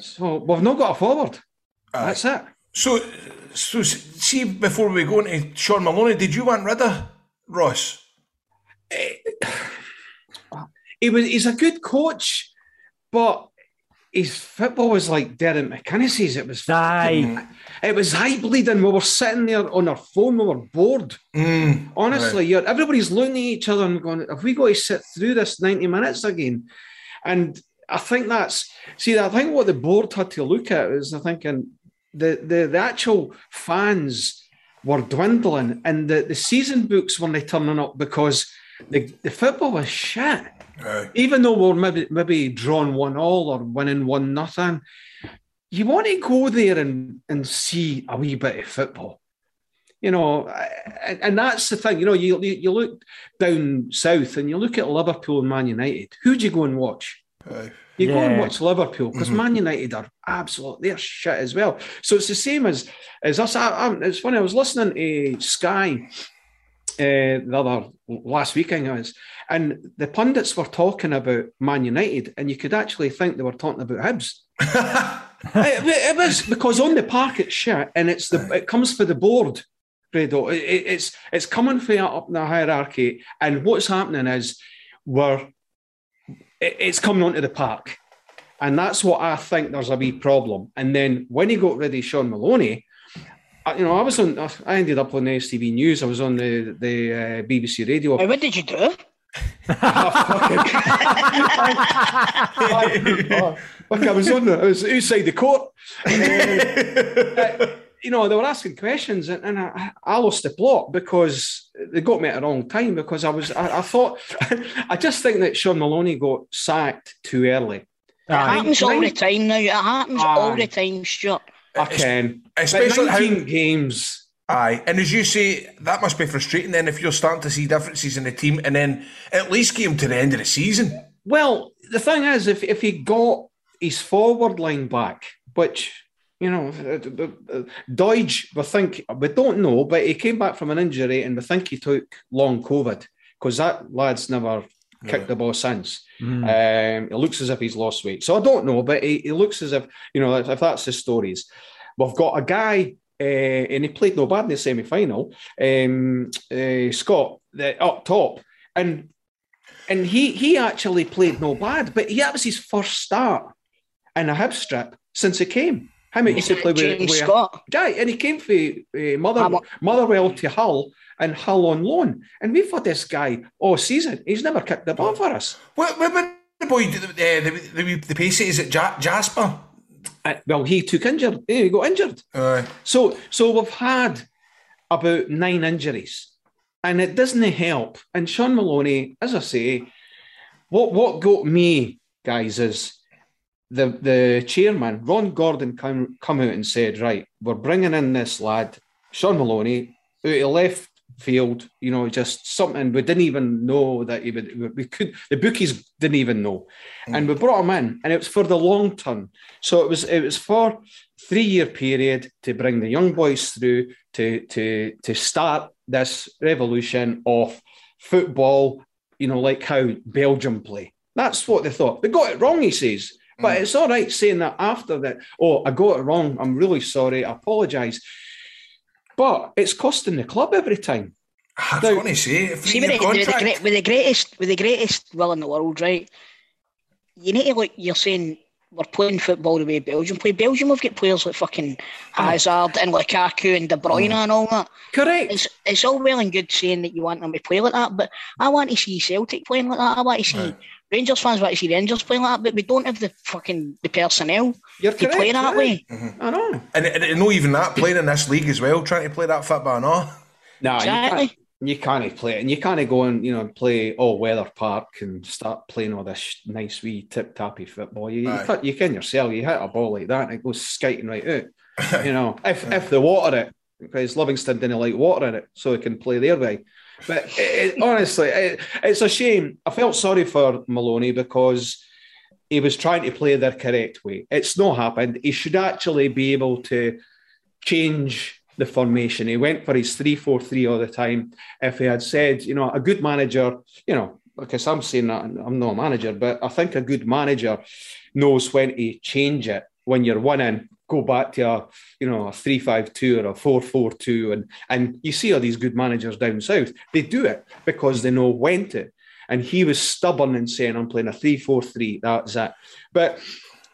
So we've not got a forward. That's it. So, so see, before we go into Shaun Maloney, did you want rid of Ross? He was he's a good coach, but his football was like Derek McInnes's. It was Aye. It was eye bleeding. We were sitting there on our phone, we were bored. Mm, Honestly, you're, everybody's looking at each other and going, "Have we got to sit through this ninety minutes again?" And I think that's see. I think what the board had to look at is I thinking the the, the actual fans were dwindling, and the, the season books weren't turning up because the, the football was shit. Aye. Even though we're maybe maybe drawn one all or winning one nothing, you want to go there and, and see a wee bit of football. You know, and, and that's the thing. You know, you, you you look down south and you look at Liverpool and Man United. Who do you go and watch? Aye. You go and watch Liverpool because Man United are absolute, they're shit as well. So it's the same as as us. I, I, it's funny. I was listening to Sky uh, the other last weekend, it was, and the pundits were talking about Man United, and you could actually think they were talking about Hibs. it, was because on the park it's shit, and it's the it comes for the board. Fredo. It- it- it's it's coming for up in the hierarchy, and what's happening is we're it- it's coming onto the park. And that's what I think there's a wee problem. And then when he got rid of Shaun Maloney, I, you know, I was on, I ended up on the STV News. I was on the, the uh, BBC radio. Now, what did you do? Look, I was on the, I was outside the court. Uh, you know, they were asking questions, and, and I, I lost the plot because they got me at the wrong time. Because I was, I, I thought, I just think that Shaun Maloney got sacked too early. It happens all the time now. It happens Aye. all the time, Stuart. I can, especially but how- games. Aye, and as you say, that must be frustrating then if you're starting to see differences in the team and then at least get him to the end of the season. Well, the thing is, if if he got his forward line back, which you know, uh, we think we don't know, but he came back from an injury, and we think he took long COVID because that lad's never kicked the ball since. Um, it looks as if he's lost weight, so I don't know, but it, he looks as if you know if, if that's his stories. We've got a guy. Uh, and he played no bad in the semi-final. Um, uh, Scott, the, up top, and and he he actually played no bad, but he that was his first start in a hip strip since he came. Him used to play with, James with Scott. Right, and he came for uh, Mother Hammer. Motherwell to Hull and Hull on loan, and we've had this guy all season. He's never kicked the ball for us. What, what about the boy, the, the, the, the the pace is it ja- Jasper? Well, he took injured. He got injured. Aye. So, so we've had about nine injuries, and it doesn't help. And Shaun Maloney, as I say, what what got me, guys, is the the chairman Ron Gordon come come out and said, right, we're bringing in this lad, Shaun Maloney, who of left field. You know, just something we didn't even know that he would. We could the bookies didn't even know, hmm. and we brought him in, and it was for the long term. So it was it was for three year period to bring the young boys through to to to start this revolution of football. You know, like how Belgium play. That's what they thought. They got it wrong, he says. But hmm. it's all right saying that after that. Oh, I got it wrong. I'm really sorry. I apologise. But it's costing the club every time. Ah, I was Now- going to say, if See, with the, with, the with the greatest, with the greatest will in the world, right? You need to like you're saying we're playing football the way Belgium play. Belgium we've got players like fucking oh. Hazard and Lukaku and De Bruyne mm. and all that. Correct. It's it's all well and good saying that you want them to play like that, but I want to see Celtic playing like that. I want to see Rangers fans want to see Rangers playing like that, but we don't have the fucking the personnel You're to correct. play that aye. way. Mm-hmm. I know. and, and, and not even that, playing in this league as well, trying to play that football, no? No, you Exactly. You can't play it, and you can't go and you know play all weather park and start playing all this nice wee tip tappy football. You, you, cut- you can yourself. You hit a ball like that, and it goes skating right out. you know, if if they water it, because Livingston didn't like water in it, so it can play their way. But it, it- honestly, it, it's a shame. I felt sorry for Maloney because he was trying to play their correct way. It's not happened. He should actually be able to change the formation. He went for his 3 4 3 all the time. If he had said, you know, a good manager, you know, because I'm saying that I'm not a manager, but I think a good manager knows when to change it when you're winning. Go back to a, you know, a three-five-two or a four-four-two, and and you see all these good managers down south. They do it because they know when to. And he was stubborn in saying, "I'm playing a three-four-three. That's it." But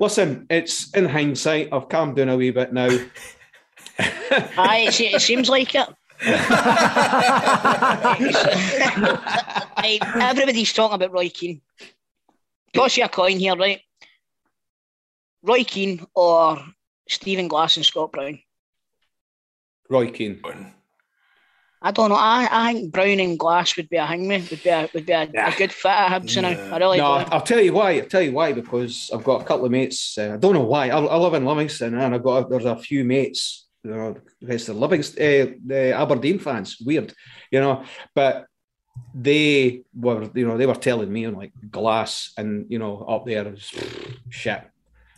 listen, it's in hindsight. I've calmed down a wee bit now. Aye, it, it seems like it. Aye, everybody's talking about Roy Keane. Toss you a coin here, right? Roy Keane or Stephen Glass and Scott Brown? Roy Keane. I don't know. I, I think Brown and Glass would be a hangman, would be a, would be a, a good fit at Hibs now. I really No, do. I'll tell you why. I'll tell you why because I've got a couple of mates. Uh, I don't know why. I, I live in Livingston, and I've got there's a few mates. You know, the Livingston, uh, the Aberdeen fans. Weird, you know, but they were, you know, they were telling me on like glass, and you know, up there is shit.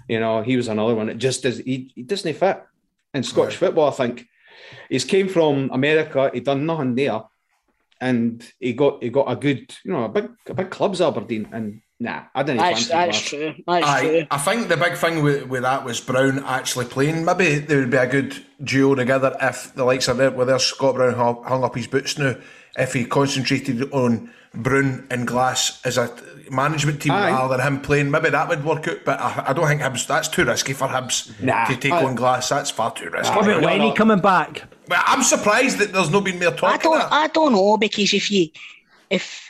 You know, he was another one. It just does. He, he doesn't fit in Scottish football. I think he's came from America. He done nothing there and he got he got a good, you know, a big a big clubs Aberdeen, and nah, I didn't That's, fancy that's Glass. true. That's Aye, true. I think the big thing with, with that was Brown actually playing. Maybe there would be a good duo together if the likes of it, whether Scott Brown hung, hung up his boots now, if he concentrated on Brown and Glass as a management team Aye. rather than him playing. Maybe that would work out, but I, I don't think Hibs, that's too risky for Hibs Nah. to take Aye. on Glass. That's far too risky. What about no, Lenny coming back? But I'm surprised that there's no been more talk I don't. I don't know because if you, if, like,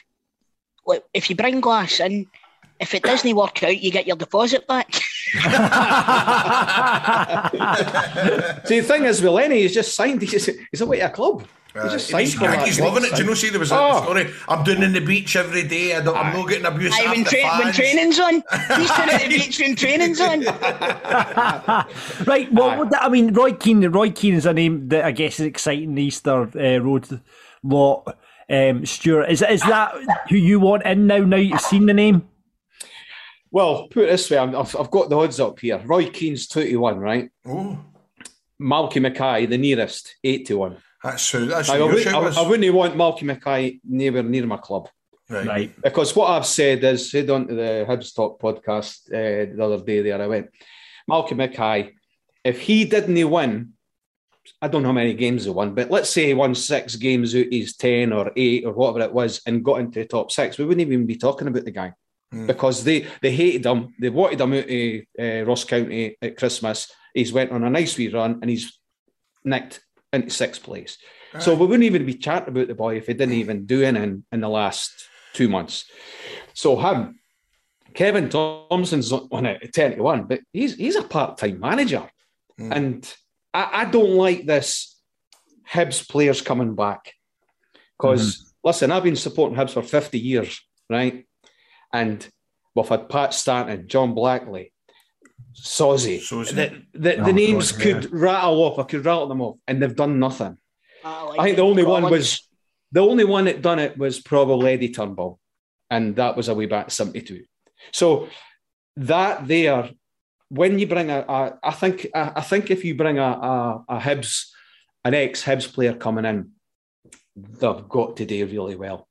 if you bring Glass in, if it doesn't work out, you get your deposit back. See, the thing is, with Lenny, he's just signed. He's, he's away at a club. He's just Uh, signed. he's, for I that. he's loving it. Do you know? See, there was a Oh. story. I'm doing in the beach every day. I don't, I'm not getting abuse Aye, after when, tra- when fans. training's on, he's doing it at the beach when training's on. Right, well, what I mean, Roy Keane. Roy Keane is a name that I guess is exciting. The Easter uh, Road lot. Um, Stuart, is is that who you want in now? Now you've seen the name. Well, put it this way, I'm, I've, I've got the odds up here. Roy Keane's two to one, right? Oh, Malky Mackay, the nearest, eight to one. that's who. That's I, would, I, I, wouldn't want Malky Mackay nowhere near my club. Right. Right. Because what I've said is, said on the Hibs Talk podcast uh, the other day there, I went, Malcolm Mackay, if he didn't win, I don't know how many games he won, but let's say he won six games out of his 10 or eight or whatever it was and got into the top six, we wouldn't even be talking about the guy hmm. because they, they hated him. They wanted him out of uh, Ross County at Christmas. He's went on a nice wee run and he's nicked into sixth place. Ah. So we wouldn't even be chatting about the boy if he didn't hmm. even do anything in the last two months. So him, Kevin Thomson's on it at 10 to 1, but he's he's a part-time manager. Hmm. And I, I don't like this Hibs players coming back. Because mm-hmm. listen, I've been supporting Hibs for 50 years, right? And we've had Pat Stanton, John Blackley, Sozzy. Sozzy. The, the, Oh, the names God, could rattle off, I could rattle them off, and they've done nothing. like I think the only one Rollins. was the only one that done it was probably Eddie Turnbull, and that was a way back seventy two. So that there, when you bring a, a I think I, I think if you bring a, a a Hibs, an ex Hibs player coming in, they've got to do really well,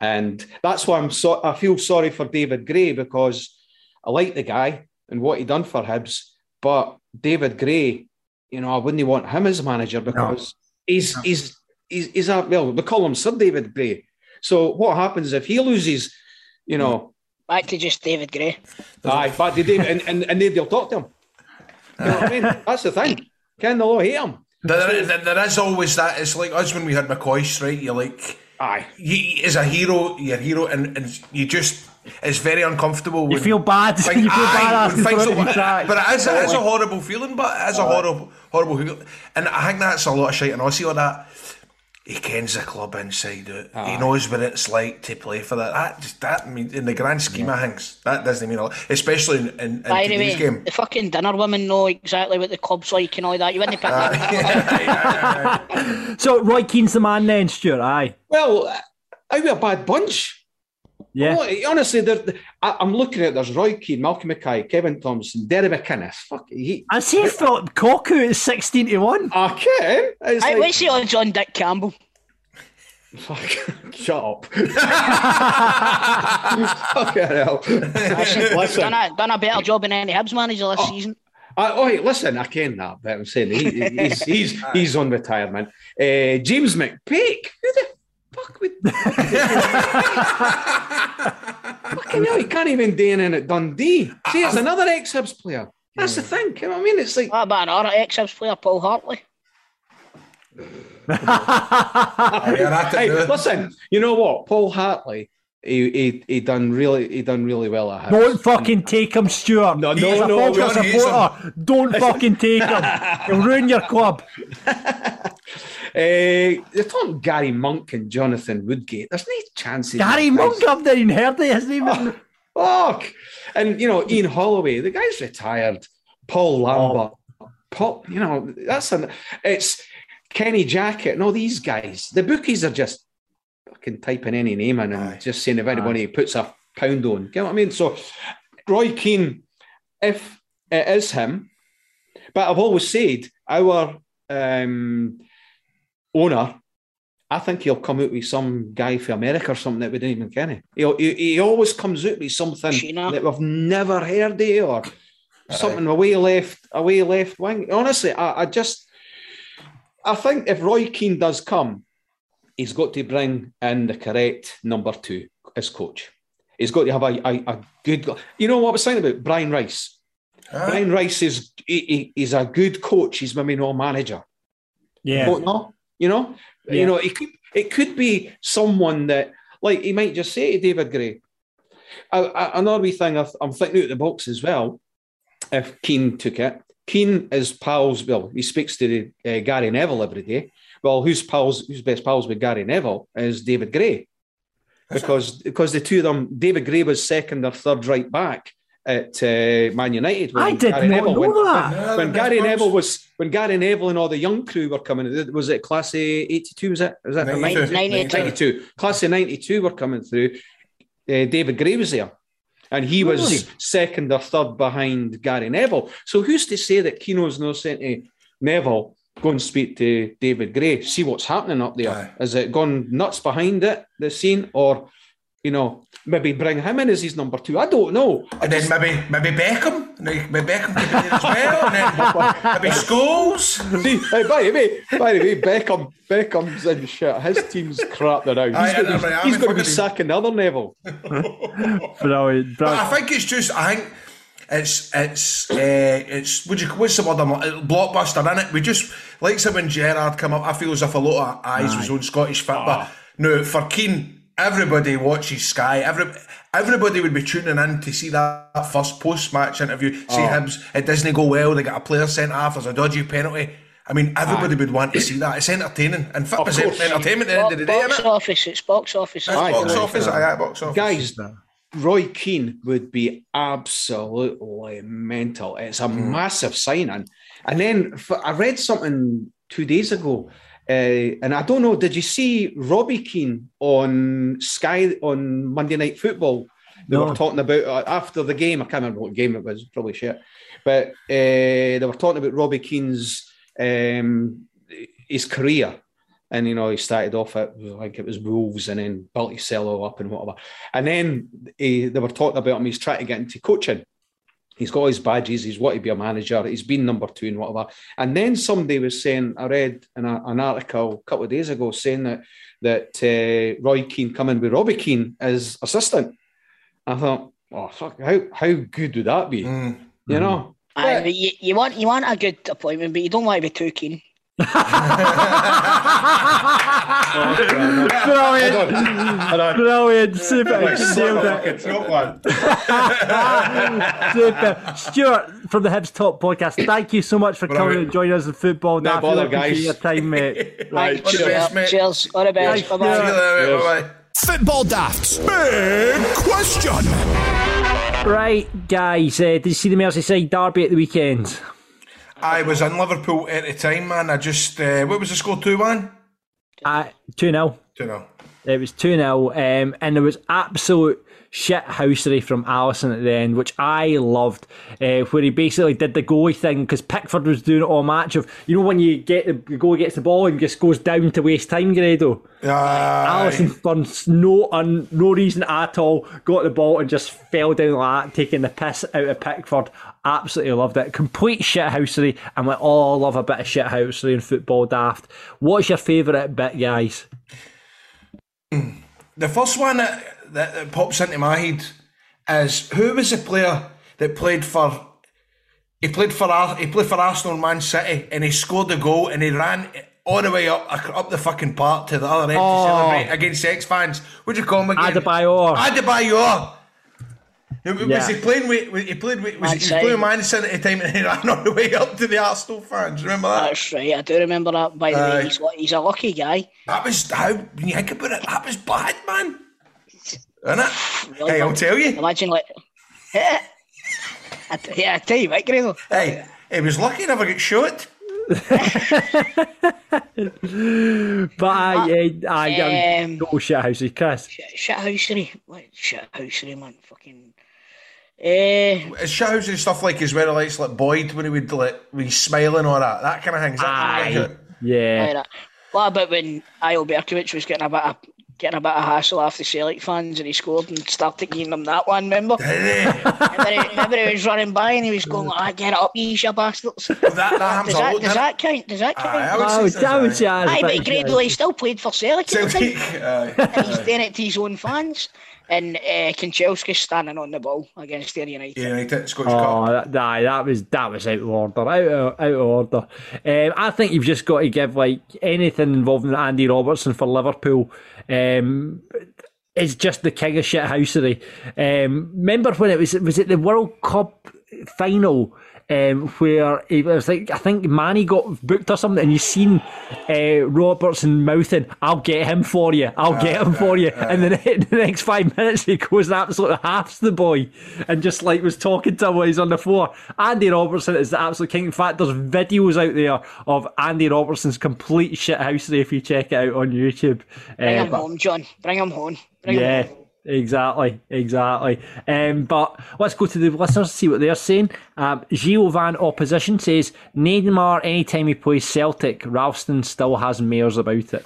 and that's why I'm so I feel sorry for David Gray because I like the guy and what he done for Hibs, but David Gray, you know, I wouldn't want him as manager because he's he's he's he's a well, we call him Sir David Gray. So what happens if he loses, you know, back to just David Gray. aye, back to David and, and, and nobody will talk to him. You know what I mean? That's the thing. Can the law hate him? There, there, there is always that. It's like us when we had McCoy, right? You're like, Aye. he is a hero, you're a hero, and, and you just, it's very uncomfortable. You feel bad. Like, you feel aye, bad asking when for things it to be don't- sacked. But it is, it is a horrible feeling, but it is a horrible, horrible feeling. And I think that's a lot of shit. And I see all that. He kens the club inside out. He knows what it's like to play for that. That just that I mean, in the grand scheme of things, that doesn't mean a lot, especially in, in, in the today's way, game. the fucking dinner women know exactly what the club's like and all that. You wouldn't pick that. So Roy Keane's the man then, Stuart. Aye. Well, uh, are we a bad bunch? Yeah. Oh, honestly, there, I, I'm looking at there's Roy Keane, Malcolm Mackay, Kevin Thomson, Derek McInnes. Fuck, he. I see thought Cocu is 16 to 1. Okay. I can. It's Hey, like, what's the odds on Dick Campbell? fuck, shut up. Fucking hell. Listen, Done a, done a better job than any Hibs manager this season. I, oh, hey, listen, I can that, but I'm saying he, he's, he's, he's on retirement. Uh, James McPake. Who the fuck would. Fucking hell, he can't even do anything at Dundee. See, it's another ex Hibs player. That's the thing. You know what I mean? It's like, What about another ex-Hibs player, Paul Hartley? You're at it hey, listen, you know what? Paul Hartley, he, he, he done really he done really well at Hibs. Don't fucking take him, Stuart. No, He's no, a no, don't hate supporter. Don't fucking take him. He'll ruin your club. Uh, they're talking Gary Monk and Jonathan Woodgate. There's no chances. Gary these guys- Monk, I've not even heard of his name. Fuck. And you know, Ian Holloway, the guy's retired. Paul Lambert. Paul, you know, that's an it's Kenny Jackett and all these guys. The bookies are just fucking typing any name in and Aye. just saying if anybody puts a pound on. You know what I mean? So Roy Keane, if it is him, but I've always said our um, owner, I think he'll come out with some guy from America or something that we didn't even ken. He'll, he, he always comes out with something Sheena. that we've never heard of or something away left, away left wing. Honestly, I, I just, I think if Roy Keane does come, he's got to bring in the correct number two as coach. He's got to have a, a, a good. You know what I was saying about Brian Rice. Brian Rice is he, he- he's a good coach. He's maybe no manager. Yeah. Don't know. You know. Yeah. You know. It could it could be someone that like he might just say to David Gray. I, I, another wee thing I- I'm thinking out of the box as well. If Keane took it, Keane is pals. Well, he speaks to uh, Gary Neville every day. Well, who's pals? Who's best pals with Gary Neville is David Gray, because because the two of them, David Gray was second or third right back at uh, Man United. when I did Gary not Neville know went- that. Yeah, when Gary best Neville was when Gary Neville and all the young crew were coming, was it Class A eighty two? Was it? Was that 92. 92. 92. Class of 92 were coming through. Uh, David Gray was there. And he was second or third behind Gary Neville. So who's to say that Keno's not saying to Neville, go and speak to David Gray, see what's happening up there? Aye. Is it gone nuts behind it, the scene? Or, you know, maybe bring him in as his number two? I don't know. And then maybe maybe Beckham, maybe Beckham could be there as well, and then maybe Scholes. See, hey, by the way, by the way, Beckham, Beckham's in shit. His team's crap there now. Aye, He's going to be, he's aye, going to be sacking the other Neville. Brilliant. But I think it's just I think it's it's uh, it's would you what's some other blockbuster in it. We just like so when Gerrard come up, I feel as if a lot of eyes was on Scottish football. No, for Keane, everybody watches Sky. Every everybody would be tuning in to see that, that first post match interview. See Hibs, it doesn't go well. They got a player sent off. There's a dodgy penalty. I mean, everybody would want to see that. It's entertaining, and football's course. entertainment at the end of the day, box isn't it? office, it's box office. It's Aye, box office, aye, aye, box office. Guys, Roy Keane would be absolutely mental. It's a massive signing. And then I read something two days ago, uh, and I don't know, did you see Robbie Keane on Sky on Monday Night Football? They No. were talking about uh, after the game. I can't remember what game it was, probably shit. But uh, they were talking about Robbie Keane's um, his career. And you know, he started off at like it was Wolves and then built his cello up and whatever. And then he, they were talking about him. He's trying to get into coaching. He's got his badges. He's wanted to be a manager. He's been number two and whatever. And then somebody was saying, I read in a, an article a couple of days ago saying that that uh, Roy Keane coming with Robbie Keane as assistant. I thought, oh fuck, how how good would that be? Mm. You know, Aye, but you, you want you want a good appointment, but you don't want to be too keen. Brilliant. Brilliant. Super. Super. Super. Stuart from the Hibs Talk Podcast, thank you so much for coming and joining us in football. No Daft. bother, Looking guys. Your time, mate. Right, all the best, mate. cheers, all the best, Thanks, bye bye. See you later, mate. Bye-bye. Football Daft's big question. Right, guys. Uh, did you see the Merseyside derby at the weekend? I was in Liverpool at the time, man. I just, uh, what was the score? 2 1? Uh, 2 0. 2 0. It was 2 0, um, and there was absolute shit housery from Alisson at the end, which I loved, uh, where he basically did the goalie thing because Pickford was doing it all match of you know when you get the, goalie gets the ball and just goes down to waste time, Grado. Alisson for no un, no reason at all got the ball and just fell down like that, taking the piss out of Pickford. Absolutely loved it. Complete shithousery. Like, oh, I love a bit of shithousery in football daft. What's your favourite bit, guys? The first one that, that, that pops into my head is who was the player that played for he played for he played for Arsenal Man City and he scored the goal and he ran all the way up up the fucking park to the other end Oh. to celebrate against X fans. Do you call him again? Adebayor. Adebayor. Was he playing with? He played with. Was he, he was playing Man City at the time, and he ran all the way up to the Arsenal fans. Remember that? That's right. I do remember that. By the Aye. way, he's, he's a lucky guy. That was how when you think about it. That was bad, man. Isn't it? Really Hey, I'll bad. tell you. Imagine like, I, yeah, I tell you what, Grado. Hey, he was lucky he never got shot. But I, I, I, Um, no shithousery, Chris. Shit housery. What shit housery, man? Fucking. Eh, It's shows and stuff like as well, like like Boyd when he would like be smiling or that, that kind of thing. Is that Aye. like it? Yeah. What about when Eyal Berkovic was getting a bit of getting a bit of hassle off the Celtic fans and he scored and started giving them that one, remember? remember, he, remember he was running by and he was going, ah, get up, you shit bastards. that, that Does that, does that count? Does that count? Aye, I would I would, say I would say Aye, but Grado, he still played for Celtic at. Celtic. aye. And he's doing it to his own fans. And uh, Kanchelskis standing on the ball against their United. Yeah, United, Scottish Oh, Cup. that, aye, that was that was out of order, out of, out of order. Um, I think you've just got to give like anything involving Andy Robertson for Liverpool. Um, is just the king of shithousery. Um, remember when it was was it the World Cup final um, where it was like I think Manny got booked or something, and you seen uh, Robertson mouthing, "I'll get him for you, I'll get him for you," and then in the next five minutes he goes and absolutely halves the boy, and just like was talking to him while he's on the floor. Andy Robertson is the absolute king. In fact, there's videos out there of Andy Robertson's complete shithousery if you check it out on YouTube. Bring Uh, him but- home, John. Bring him home. Bring yeah, him home. Exactly, exactly. Um, but let's go to the listeners see what they're saying. Um, Gio Van Opposition says Neymar anytime he plays Celtic, Ralston still has mares about it.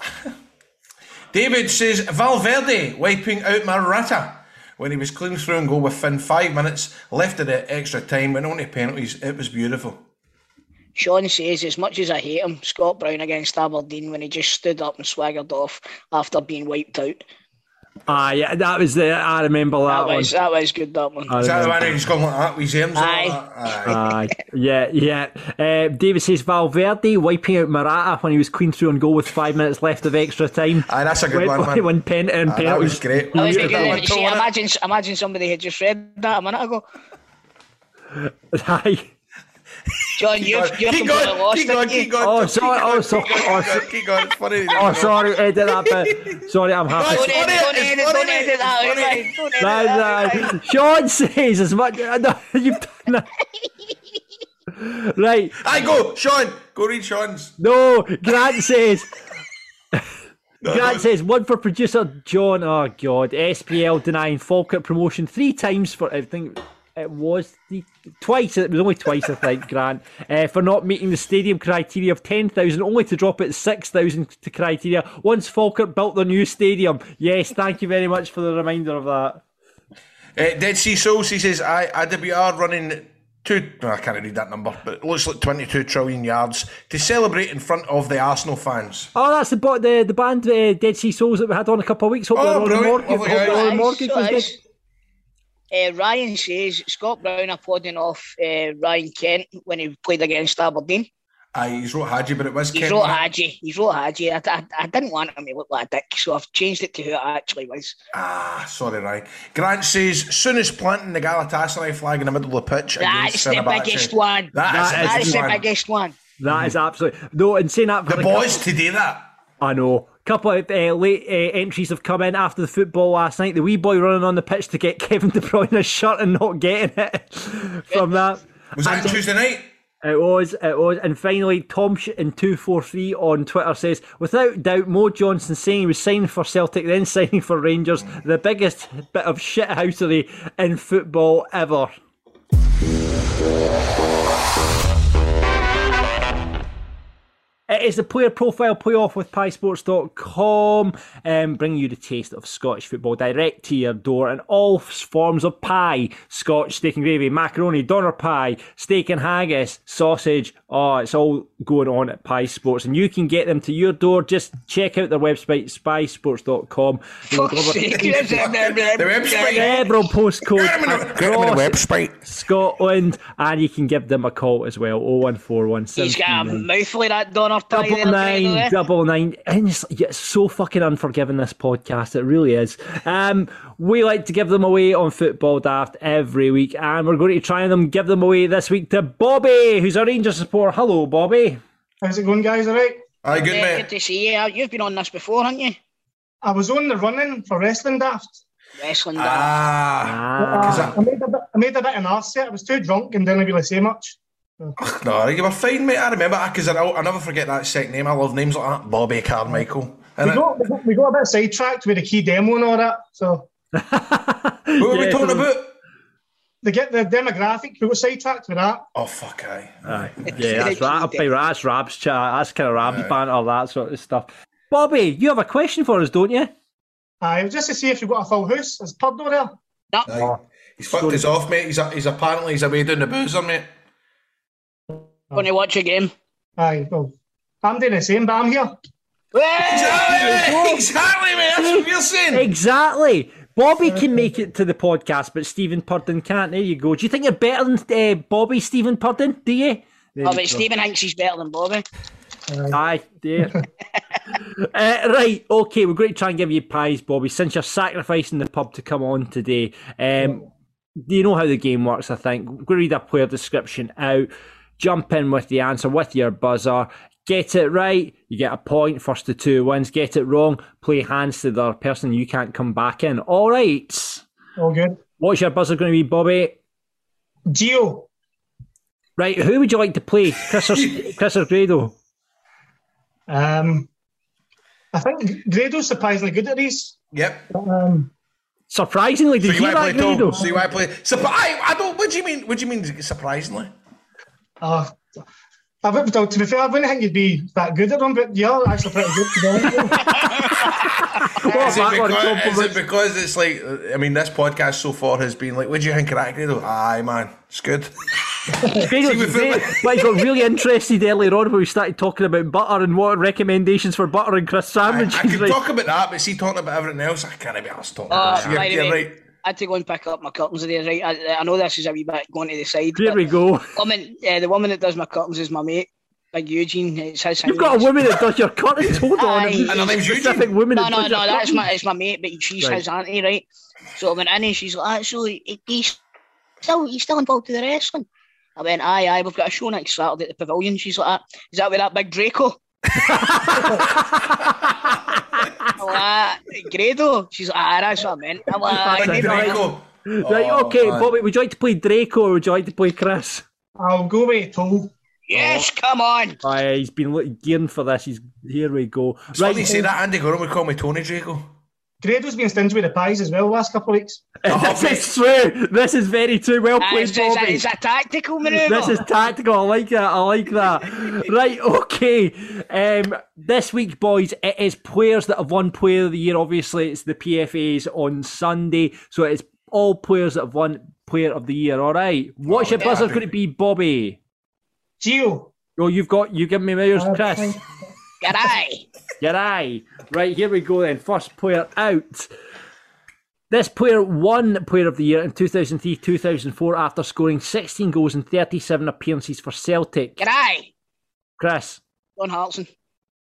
David says Valverde wiping out Morata when he was clean through and goal within five minutes, left it at extra time, went on to penalties. It was beautiful. Sean says, as much as I hate him, Scott Brown against Aberdeen when he just stood up and swaggered off after being wiped out. Ah, yeah, that was the. I remember that, That one. was that was good. That one. I Is that the remember. one who's gone like that with his arms? like Aye. that? Aye. Aye, yeah, yeah. Uh, David says Valverde wiping out Morata when he was clean through on goal with five minutes left of extra time. Aye, that's a good when, one, man. When pen and Aye, that penalties. was great. That was Yeah, good. that See, too, wasn't it? imagine imagine somebody had just read that a minute ago. Aye. John, Keep you've going, you're keep completely going, lost. keep going, haven't you? keep going. Oh, keep oh, sorry, going, oh, so- keep going, oh, keep going, keep going. It's funny. Oh, sorry, edit that bit. Sorry, I'm happy. Don't It's edit, funny, don't it's edit, funny, don't edit that it's out, funny. mate. Don't edit Right, that out. right. Sean says as much. No, you've done that. Right. I go, Sean. Go read Sean's. No, Grant says. Grant says one for producer John. Oh God, SPL denying Falkirk promotion three times for I think it was the, twice. It was only twice I think. Grant uh, for not meeting the stadium criteria of ten thousand, only to drop it at six thousand to criteria once Falkirk built their new stadium. Yes, thank you very much for the reminder of that. Uh, Dead Sea Souls, he says, I, IWR running two, well, I can't read that number, but it looks like 22 trillion yards to celebrate in front of the Arsenal fans. Oh, that's the the the band uh, Dead Sea Souls that we had on a couple of weeks. Hope Oh, they're on the mortgage. Hope they're on the mortgage so was good. is. Uh, Ryan says Scott Brown applauding off uh, Ryan Kent when he played against Aberdeen. Aye, he's wrote Hagi, but it was He's Kent. wrote Hagi. He's wrote Hagi. I, I, I didn't want him to look like a dick, so I've changed it to who it actually was. Ah, sorry, Ryan. Grant says, Souness planting the Galatasaray flag in the middle of the pitch That's against the Fenerbahce. biggest one. That is, That the That biggest is the one. biggest one. That is absolutely no. And saying that for The the boys to do that. I know. Couple of uh, late uh, entries have come in after the football last night. The wee boy running on the pitch to get Kevin De Bruyne a shirt and not getting it from that. Was that And, Tuesday night? It was, it was. And finally, Tom in 243 on Twitter says, without doubt, Mo Johnston saying he was signing for Celtic, then signing for Rangers, the biggest bit of shithousery in football ever. It is the player profile playoff with piesports.com, um, bringing you the taste of Scottish football direct to your door in all forms of pie Scotch steak and gravy, macaroni, doner pie, steak and haggis, sausage. Oh, it's all going on at Pie Sports, and you can get them to your door. Just check out their website, spysports.com. Fuck's sake. The website. Several postcodes Get 'em in the- get 'em in the across website. Scotland, and you can give them a call as well. 0141 He's got a mouthful of that doner pie Double there. nine, Fredo, double nine. And it's, it's so fucking unforgiving, this podcast. It really is. Um, we like to give them away on Football Daft every week, and we're going to try and give them away this week to Bobby, who's a Rangers supporter. Hello, Bobby. How's it going, guys? All right. Aye, good Yeah, mate. good to see you. You've been on this before, haven't you? I was on the running for wrestling daft. Wrestling. daft. Ah, Ah, that- I made a bit, I made a bit of an arse set. I was too drunk and didn't really say much. No, you were fine, mate. I remember because I, I never forget that second name. I love names like that. Bobby Carmichael. We And got, we got we got a bit sidetracked with the key demo and all that. So what were we talking about? they get the demographic. We got sidetracked with that. Oh fuck, aye. Aye. Yeah, that's right. I'll be right. That's Rab's chat. That's kind of Rab's banter, that sort of stuff. Bobby, you have a question for us, don't you? Aye, just to see if you've got a full house. There's Purdo there. Aye. He's fucked us off, mate. He's a, he's apparently he's away doing the boozer, mate. Going to watch a game. Aye, well, I'm doing the same, but I'm here. Exactly, exactly, mate. That's what we're saying. Exactly. Bobby can make it to the podcast, but Stephen Purden can't. There you go. Do you think you're better than uh, Bobby, Stephen Purden? Do you? There Oh, you but go. Stephen thinks he's better than Bobby. Aye, dear. uh, right, okay, we're going to try and give you pies, Bobby. Since you're sacrificing the pub to come on today, um, do you know how the game works? I think we're going to read a player description out, jump in with the answer with your buzzer. Get it right, you get a point. First to two wins. Get it wrong, play hands to the other person. You can't come back in. All right. All good. What's your buzzer going to be, Bobby? Geo. Right, who would you like to play? Chris or, Chris or Grado? Um, I think Grado's surprisingly good at these. Yep. Um, Surprisingly, So did you you want to hear play that, Grado? So you want play? Surpri- I, I don't. What do you mean? What do you mean? Surprisingly? Uh, I would, to be fair, I wouldn't think you'd be that good at them, but you're actually pretty good. To be honest with you. What Is it, about because, is it because it's like? I mean, this podcast so far has been like. What do you think of that, Grado? Aye, man, it's good. Grado, with great. Got really interested earlier on when we started talking about butter and what recommendations for butter and crisp sandwiches. I could right? talk about that, but see, talking about everything else, I can't be asked talking Oh, about. it. You're, the you're right. I had to go and pick up my curtains today, right? I, I know this is a wee bit going to the side. Here but we go. Woman, uh, the woman that does my curtains is my mate, Big Eugene. It's his You've got a woman that does your curtains. Hold on. Aye. And her name's a specific Eugene? woman No, no, no, that's my, it's my mate, but she's Right. his auntie, right? So I went in and she's like, actually, he's still, he's still involved with the wrestling. I went, aye, aye, we've got a show next Saturday at the pavilion. She's like, "Ah, is that with that big Draco? I'm "Ah, Grado? She's like, ah, that's what I meant. I'm like, "Aye, Big Grado." Draco. Right, Oh, okay, man. Bobby, would you like to play Draco or would you like to play Chris? I'll go with Toll. Yes, come on. Aye, he's been gearing for this. He's here we go. It's funny you say that Andy Goram would call me Tony Draco. Grado's been stingy with the pies as well the last couple of weeks. this is true. This is very true. Well played, it's, it's, a, Bobby. it's a tactical manoeuvre. This is tactical. I like that. I like that. right. Okay. Um, this week, boys, it is players that have won Player of the Year. Obviously, it's the PFAs on Sunday, so it's all players that have won Player of the Year. All right. What's Oh, your buzzer yeah. going to be, Bobby? Geo. Oh, you've got you give me yours, Uh, Chris. G'day. Your eye. Right, here we go then. First player out. This player won Player of the Year in 2003 2004 after scoring 16 goals in 37 appearances for Celtic. G'day. Chris, John Hartson.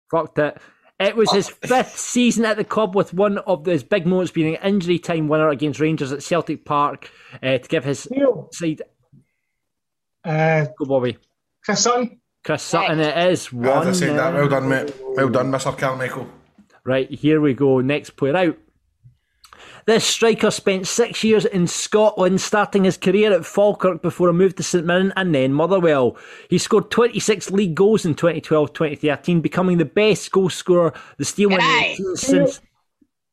fucked it. It was his fifth season at the club, with one of his big moments being an injury time winner against Rangers at Celtic Park uh, to give his Geo. side. Uh, Go, Bobby. Chris Sutton. Chris Sutton, it is As. I said that, well done, mate. Well done, Mr. Carmichael. Right, here we go. Next player out. This striker spent six years in Scotland, starting his career at Falkirk before a move to St Mirren and then Motherwell. He scored 26 league goals in 2012-2013, becoming the best goal scorer the Steelmen Aye. since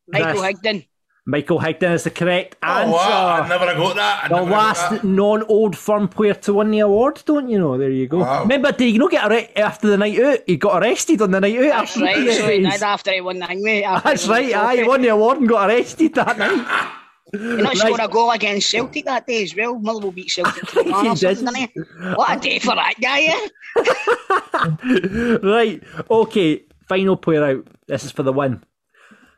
Michael This- Higdon. Michael Higdon is the correct Oh, answer. wow, I never got that. I The last that. non-old firm player to win the award, don't you know? There you go. Wow. Remember, did you not get arrested after the night out? He got arrested on the night out. That's after right. the So he after he won the thing, mate. That's he the right. Aye, he won the award and got arrested that night. He not scored a goal against Celtic that day as well. Motherwell beat Celtic He did. something, didn't he? What a day for that guy, yeah? right. Okay. Final player out. This is for the win.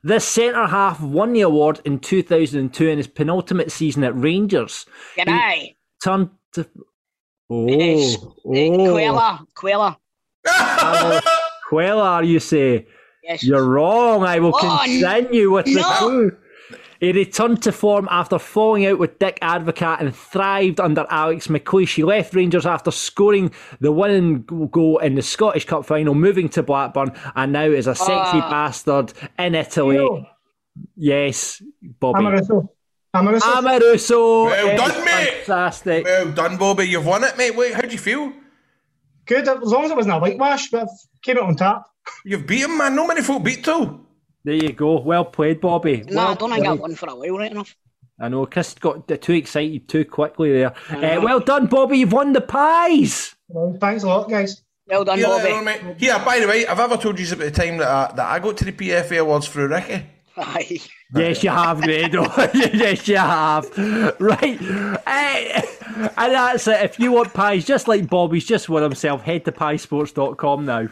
This centre half won the award in 2002 in his penultimate season at Rangers. Eye. Turned to. Oh. It's oh. Quella. Quella. Quellar, you say? Yes. You're wrong. I will Oh, continue with the no. clue. He returned to form after falling out with Dick Advocaat and thrived under Alex McLeish. He left Rangers after scoring the winning goal in the Scottish Cup final, moving to Blackburn, and now is a sexy Ah. bastard in Italy. Yo, Yes, Bobby. Amoruso. Amoruso. Amoruso. Well done, mate. Fantastic. Well done, Bobby. You've won it, mate. Wait, how do you feel? Good, as long as it wasn't a whitewash, but came out on top. You've beaten, man. No many folk beat too. There you go. Well played, Bobby. No, well I don't think. I've won for a while, right enough. I know Chris got too excited too quickly there. Uh, well done, Bobby. You've won the pies. Well, thanks a lot, guys. Well done, Here, Bobby. uh, mate. Here, by the way, I've ever told you about the time that I, that I got to the PFA Awards through Ricky? Aye. Yes, you have, Grado. yes, you have. Right. Eh, and that's it. If you want pies, just like Bobby's just won himself, head to piesports.com now.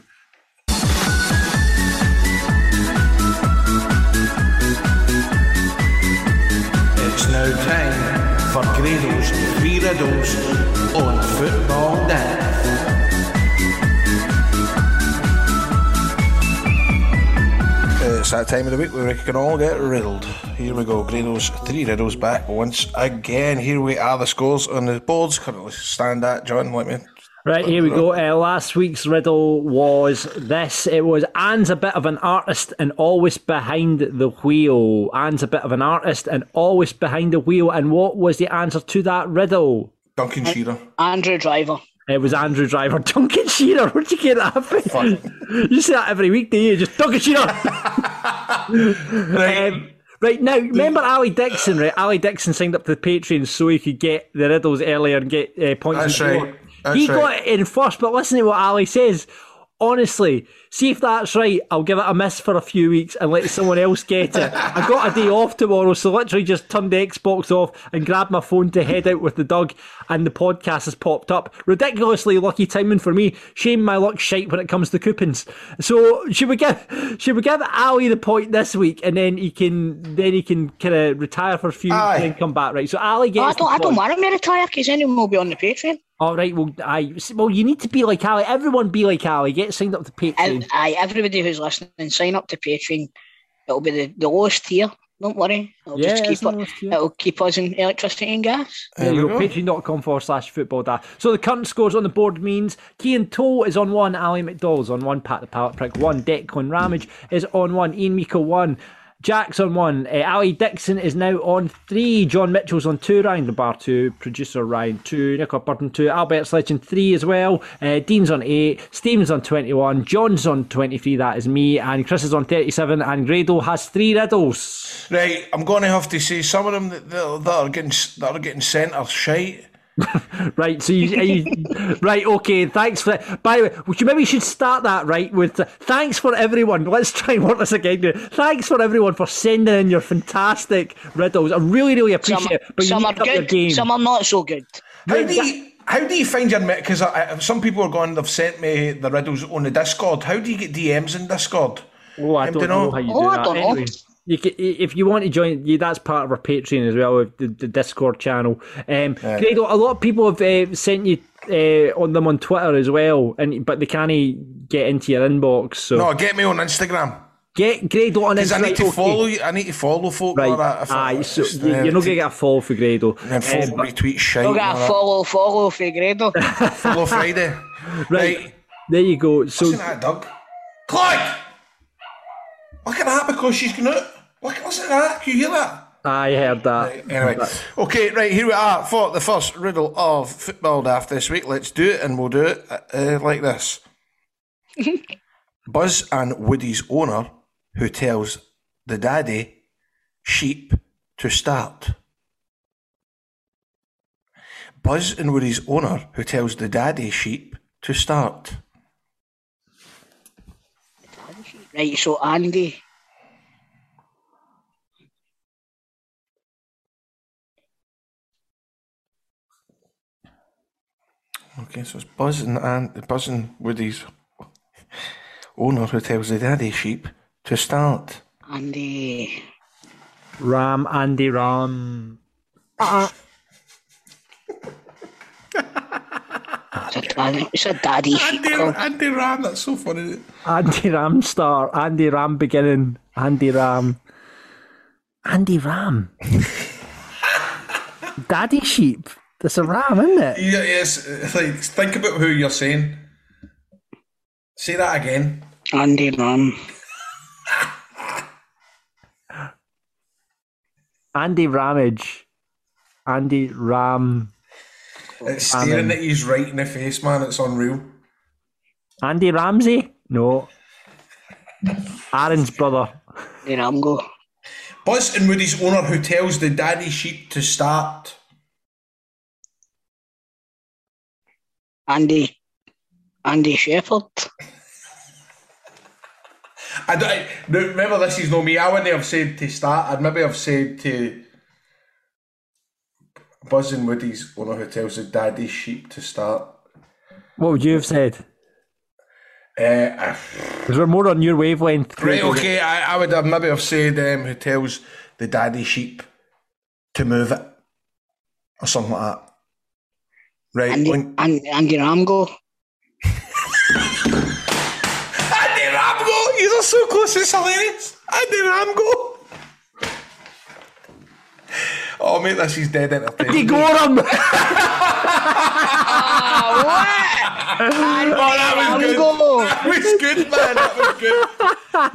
On Football. It's that time of the week where we can all get riddled. Here we go, Grado's three riddles back once again. Here we are, the scores on the boards currently stand at. John, let er me. Right, here we go. Uh, last week's riddle was this. It was Anne's a bit of an artist and always behind the wheel. Anne's a bit of an artist and always behind the wheel. And what was the answer to that riddle? Duncan Shearer. Andrew Driver. It was Andrew Driver. Duncan Shearer. Where'd you get that from? you say that every week, do you? Just Duncan Shearer. Right. Um, right now, remember Ali Dixon, right? Ali Dixon signed up to the Patreon so he could get the riddles earlier and get uh, points. That's on right. That's he right. got it in first, but listen to what Ali says. Honestly, see if that's right. I'll give it a miss for a few weeks and let someone else get it. I've got a day off tomorrow, so literally just turned the Xbox off and grabbed my phone to head out with the dog, and the podcast has popped up. Ridiculously lucky timing for me. Shame my luck shite when it comes to coupons. So should we give should we give Ali the point this week, and then he can then he can kind of retire for a few weeks Aye. and then come back, right? So Ali Oh, I don't, the I don't point. want him to retire because anyone will be on the Patreon. All right, well, I well, you need to be like Ali. Everyone be like Ali. Get signed up to Patreon. And aye, everybody who's listening, sign up to Patreon. It'll be the, the lowest tier. Don't worry. It'll Yeah, just keep it, it'll keep us in electricity and gas. There you There go. Patreon.com forward slash football da. So the current scores on the board means Kean Toll is on one, Ali McDowell's on one, Pat the Pallet Prick one, Declan Ramage is on one, Ian Miko one, Jack's on one, uh, Ali Dixon is now on three, John Mitchell's on two, Ryan DeBar two, producer Ryan two, Nicola Burton two, Albert's Legend three as well, uh, Dean's on eight, Stephen's on 21, John's on 23, that is me, and Chris is on 37, and Grado has three riddles. Right, I'm going to have to say some of them that, that, that are getting that are getting sent are shite. Right, so you, you right? Okay, thanks for that. By the way, we should, maybe we should start that right with uh, thanks for everyone. Let's try and work this again. Thanks for everyone for sending in your fantastic riddles. I really, really Some, appreciate it. But some are to your good, game. some are not so good. How do you how do you find your because some people are going they've sent me the riddles on the Discord. How do you get DMs in Discord? Oh, I Um, don't don't know know. how you do Oh, I that. don't know. Anyway, you can, if you want to join, you, that's part of our Patreon as well, the, the Discord channel. Um, Grado, a lot of people have uh, sent you uh, on them on Twitter as well, and but they can't get into your inbox. So No, get me on Instagram get Grado on Instagram. because I need to follow you. I need to follow folk. Right. or that Aye, so just, you, uh, you're not going to get a follow for Grado. and then folk Um, retweet shite. We'll get all a that. follow, follow for Grado. follow Friday. right. there you go. So Listen to that, Doug. Clyde! Look at that because she's going out. Look, listen to that. Can you hear that? I heard that. Anyway, okay, right here we are for the first riddle of football daft this week. Let's do it, and we'll do it uh, like this. Buzz and Woody's owner, who tells the daddy sheep to start. Buzz and Woody's owner, who tells the daddy sheep to start. Right, so Andy. Okay, so it's Buzz and, and Buzz and Woody's owner, who tells the daddy sheep to start. Andy. Ram, Andy Ram. Uh-uh. It's a, dad- it's a daddy sheep Andy. Andy Ram, that's so funny. Andy Ram star. Andy Ram beginning. Andy Ram. Andy Ram. Daddy sheep. That's a ram, isn't it? Yeah, yes, it's like think about who you're saying. Say that again. Andy Ram. Andy Ramage. Andy Ram. It's staring at you right in the face, man. It's unreal. Andy Ramsey? No. Aaron's brother. Andy Ramgo. Buzz and Woody's owner who tells the daddy sheep to start. Andy. Andy Shepherd. I don't, I- remember, this is no me. I wouldn't have said to start. I'd maybe have said to Buzz and Woody's owner who tells the daddy sheep to start. What would you have said? Uh, Because we're more on your wavelength. right, okay. I, I would have maybe have said um, who tells the daddy sheep to move it or something like that. Right. Andy, when- Andy, Andy Ramgo. Andy Ramgo! You're so close, it's hilarious. Andy Ramgo! Oh, mate, this is dead entertaining. Andy Goram! Oh, that was good. Ramgo. That was good, man. That was good.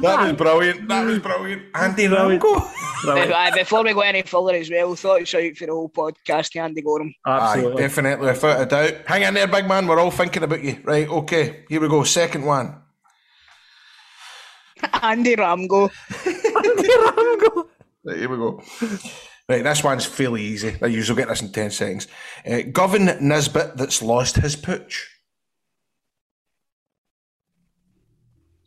That was brilliant. That was brilliant. Andy Ramgo. Aye, uh, before we go any further as well, thought it's out for the whole podcast, Andy Goram. Aye, Absolutely. definitely, without a doubt. Hang in there, big man. We're all thinking about you. Right, okay. Here we go. Second one. Andy Ramgo. Andy Ramgo. Right, here we go. Right, this one's fairly easy. I usually get this in 10 seconds. Uh, Govan Nisbet that's lost his pooch.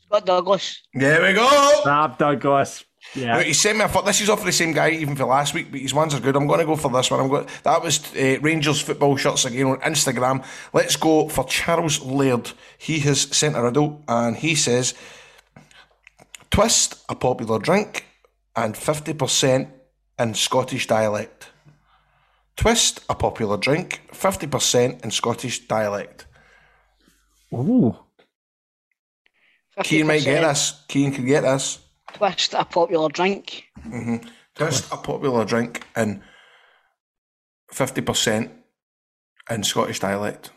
Scott Douglas. There we go. Rab Douglas. Yeah. Right, he sent me a pho- This is off for the same guy even for last week, but his ones are good. I'm going to go for this one. I'm going. That was uh, Rangers football shirts again on Instagram. Let's go for Charles Laird. He has sent a riddle and he says, "Twist a popular drink and fifty percent in Scottish dialect." Twist a popular drink, fifty percent in Scottish dialect. Ooh. Keen might get 50% this. Keen can get this. Twist a popular drink. Mhm. Twist a popular drink and fifty percent in Scottish dialect.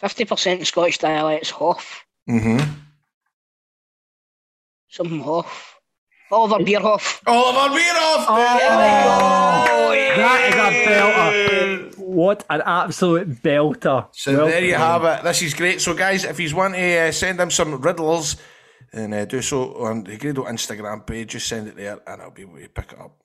50% in Scottish dialects, Hoff. Mm-hmm. Something Hoff. Oliver Bierhoff. Oliver Bierhoff! Oh, yeah. That is a belter. What an absolute belter. So Well there you played. have it. This is great. So guys, if you want to uh, send him some riddles, then uh, do so on the Grado Instagram page. Just send it there, and I'll be able to pick it up.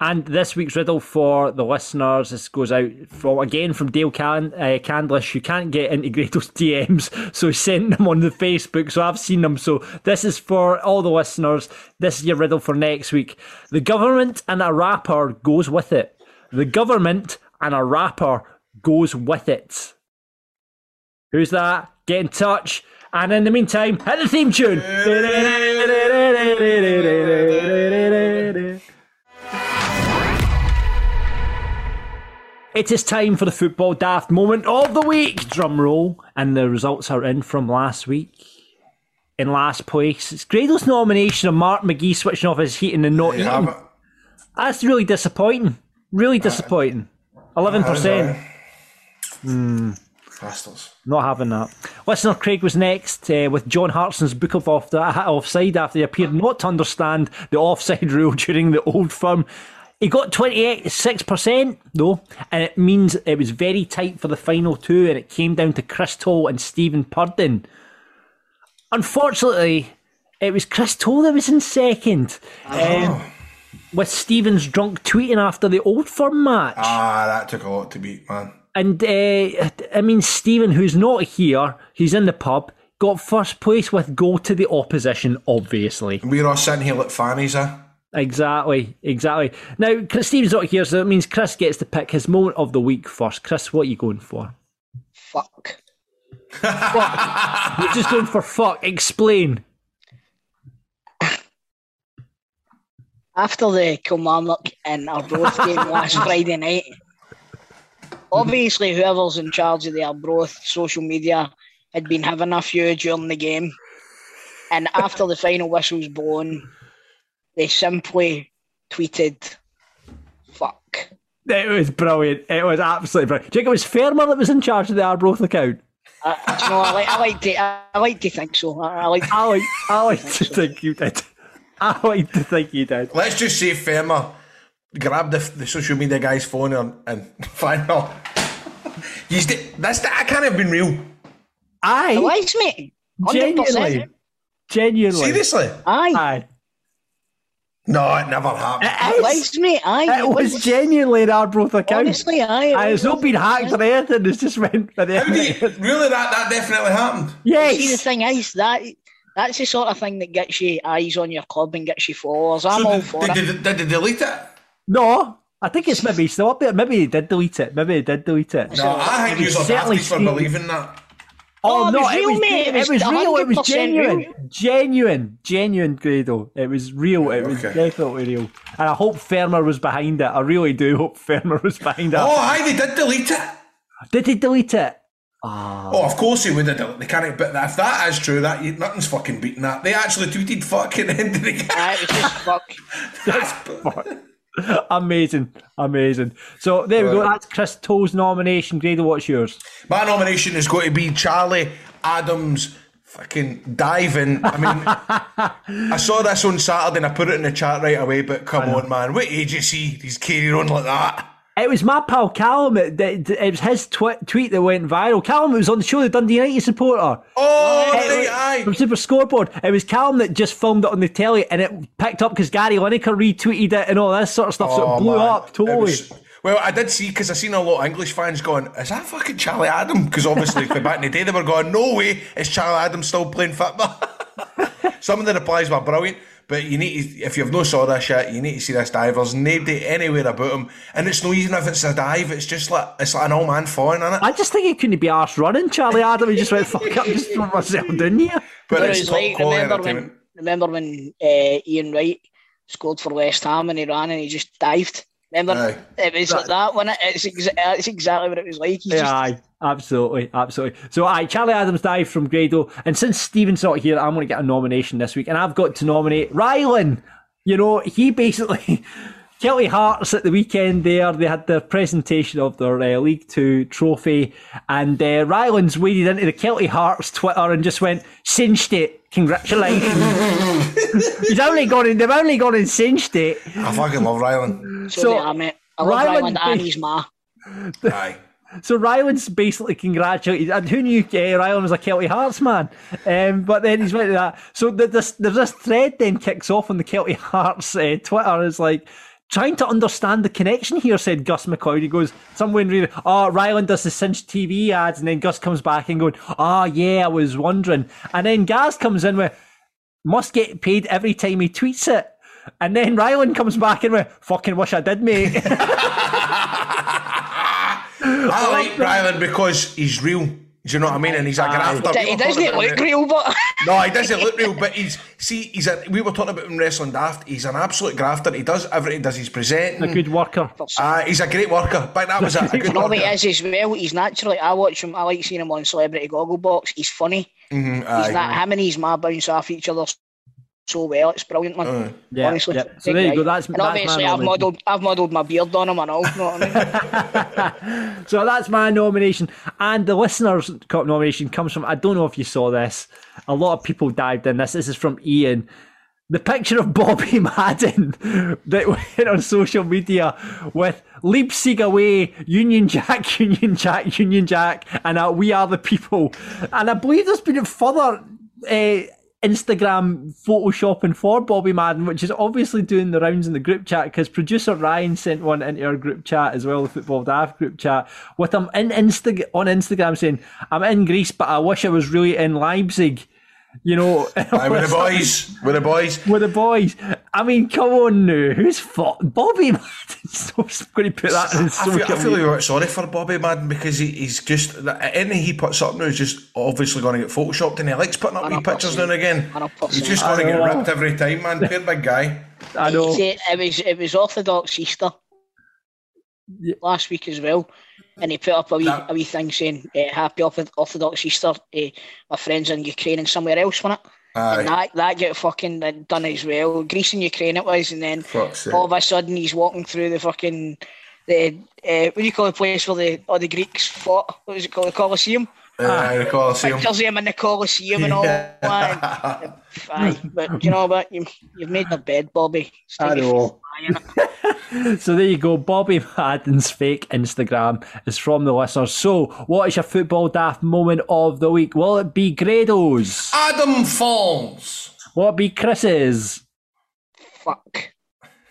And this week's riddle for the listeners, this goes out from again from Dale Can- uh, Candlish, You can't get into Grado's DMs, so he sent them on the Facebook. So I've seen them. So this is for all the listeners. This is your riddle for next week. The government and a rapper goes with it. The government and a rapper goes with it. Who's that? Get in touch. And in the meantime, hit the theme tune. It is time for the football daft moment of the week. Drum roll, and the results are in from last week. In last place, it's Grado's nomination of Mark McGhee switching off his heating and not You have eating. That's really disappointing. Really disappointing. Eleven percent. Bastards. Not having that. Listener Craig was next uh, with John Hartson's book of off the, offside after he appeared not to understand the offside rule during the old firm. He got 26% though, and it means it was very tight for the final two, and it came down to Chris Toll and Stephen Purden. Unfortunately, it was Chris Toll that was in second. Um, with Stephen's drunk tweeting after the old firm match. Ah, that took a lot to beat, man. And uh, I mean, Stephen, who's not here, he's in the pub, got first place with goal to the opposition, obviously. We're all sitting here like fannies, eh? Exactly, exactly. Now, Chris Stephen's not here, so it means Chris gets to pick his moment of the week first. Chris, what are you going for? Fuck. fuck. You're just going for fuck. Explain. After the Kilmarnock and Arbroath game last Friday night, obviously whoever's in charge of the Arbroath social media had been having a few during the game. And after the final whistle's blown, they simply tweeted, fuck. It was brilliant. It was absolutely brilliant. Do you think it was Fermer that was in charge of the Arbroath account? Uh, do you know, I like, I like to, I like to think so. I, I like, I like, I like to think you did. I like to think you did. Let's just say Fermer grabbed the, the social media guy's phone and, and find out. He's the, that's that I can't have been real. Aye. It was, mate. 100%. Genuinely. Genuinely. Seriously? Aye. Aye. No, it never happened. It was, mate. Aye. It was genuinely an Arbroath account. Honestly, I. Aye, it's not been hacked or anything. It's just went for the you, really? That that definitely happened. Yes. See, the thing is that that's the sort of thing that gets you eyes on your club and gets you followers. I'm So all did, for did, it. did, did they delete it? No, I think it's maybe still up there. Maybe he did delete it. Maybe he did delete it. No, I think It was you're certainly dafty for believing that. Oh, Oh, it no, was it real, was, mate. it was, It was real. It was genuine. real. Genuine. Genuine, Grado. It was real. It was Okay. definitely real. And I hope Fermer was behind it. I really do hope Fermer was behind it. Oh, aye, they did delete it. Did he delete it? Oh, of course he would have done it. They can't. But if that is true, that you, nothing's fucking beating that. They actually tweeted fucking end of the game. Aye, it was just fuck. amazing. Amazing. So there we go. That's Chris Toll's nomination. Grado, what's yours? My nomination is going to be Charlie Adam's. Fucking diving. I mean, I saw this on Saturday and I put it in the chat right away. But come on, man, what age is he? He's carrying on like that. It was my pal Callum. It, it, it was his twi- tweet that went viral. Callum was on the show, the Dundee United supporter. Oh, It right, was- aye. From Super Scoreboard. It was Callum that just filmed it on the telly and it picked up because Gary Lineker retweeted it and all this sort of stuff. so Oh, it blew man. up totally. was- well, I did see because I seen a lot of English fans going, "Is that fucking Charlie Adam?" Because obviously, back in the day, they were going, "No way, is Charlie Adam still playing football?" Some of the replies were brilliant, but you need to, if you've no saw this shit, you need to see this dive. There's nobody anywhere about him, and it's not even if it's a dive. It's just like it's like an old man falling in it. I just think he couldn't be arse running, Charlie Adam. He just went, fuck it, I'm just throwing myself down here. But But it it's was top like quality remember when remember when uh, Ian Wright scored for West Ham and he ran and he just dived. Remember Aye. it was like that when it, it's exa- it's exactly what it was like. He Yeah, just, aye, absolutely, absolutely. So, aye, Charlie Adam's died from Grado, and since Steven's not here, I'm going to get a nomination this week, and I've got to nominate Rylan. You know, he basically. Kelty Hearts at the weekend there, they had their presentation of their uh, League Two trophy, and uh, Rylan's waded into the Kelty Hearts Twitter and just went, cinched it, congratulations. He's only gone in, they've only gone and cinched it. I fucking love Rylan. so, so, they mate. I love Rylan Rylan and Bay- his ma. Aye. So Rylan's basically congratulated, and who knew uh, Rylan was a Kelty Hearts man? Um, but then he's went to that. So the, this, there's this thread then kicks off on the Kelty Hearts uh, Twitter. Is like trying to understand the connection here. Said Gus McLeod. He goes somewhere in reading. Oh, Rylan does the Cinch TV ads, and then Gus comes back and going, Oh yeah, I was wondering. And then Gaz comes in with must get paid every time he tweets it. And then Rylan comes back and with fucking wish I did, mate. I like Rylan because he's real. Do you know what I mean? And he's a grafter. He doesn't look real, but No, he doesn't look real, but he's see, he's a we were talking about him wrestling daft. He's an absolute grafter. He does everything. He does his presenting. a good worker. Uh, he's a great worker. But that was a, a good you know what worker. he is as well. He's naturally. I watch him. I like seeing him on Celebrity Gogglebox. He's funny. Mhm, He's aye. not him and his ma bounce off each other so well. It's brilliant, man. Uh, Yeah, Honestly, yeah. So there you guy. go. That's and that's obviously my I've nomination. modelled I've modelled my beard on him and all. You know what I mean? So that's my nomination. And the listeners' cup nomination comes from I don't know if you saw this. A lot of people dived in this. This is from Ian. The picture of Bobby Madden that went on social media with Leipzig away, Union Jack, Union Jack, Union Jack, and uh, We Are the People. And I believe there's been a further uh, Instagram photoshopping for Bobby Madden, which is obviously doing the rounds in the group chat because producer Ryan sent one into our group chat as well, the Football Daft group chat, with him in Insta- on Instagram saying, I'm in Greece, but I wish I was really in Leipzig. You know, with the boys, with the boys. with the boys. I mean, come on now. Who's fought Bobby Madden? So I'm going to put that in I social feel, I feel media. a bit sorry for Bobby Madden because he, he's just anything he puts up now is just obviously going to get photoshopped, and he likes putting up wee pictures now and again. He's just going to get ripped every time, man. Poor big guy. I know. See, it was it was Orthodox Easter Yeah. last week as well, and he put up a wee That- a wee thing saying uh, "Happy Orthodox Easter." Uh, my friends in Ukraine and somewhere else on it, and that that get fucking done as well. Greece and Ukraine it was, and then Fuck's sake. all of a sudden he's walking through the fucking the uh, what do you call the place where the all the Greeks fought? What was it called? The Colosseum. Uh, the Colosseum. Pictures of him in the Colosseum and all Yeah. that. Aye, but you know what? You, you've made the bed, Bobby. It's time I know. So there you go. Bobby Madden's fake Instagram is from the listeners. So, what is your football daft moment of the week? Will it be Grado's? Adam Falls. Will it be Chris's? Fuck.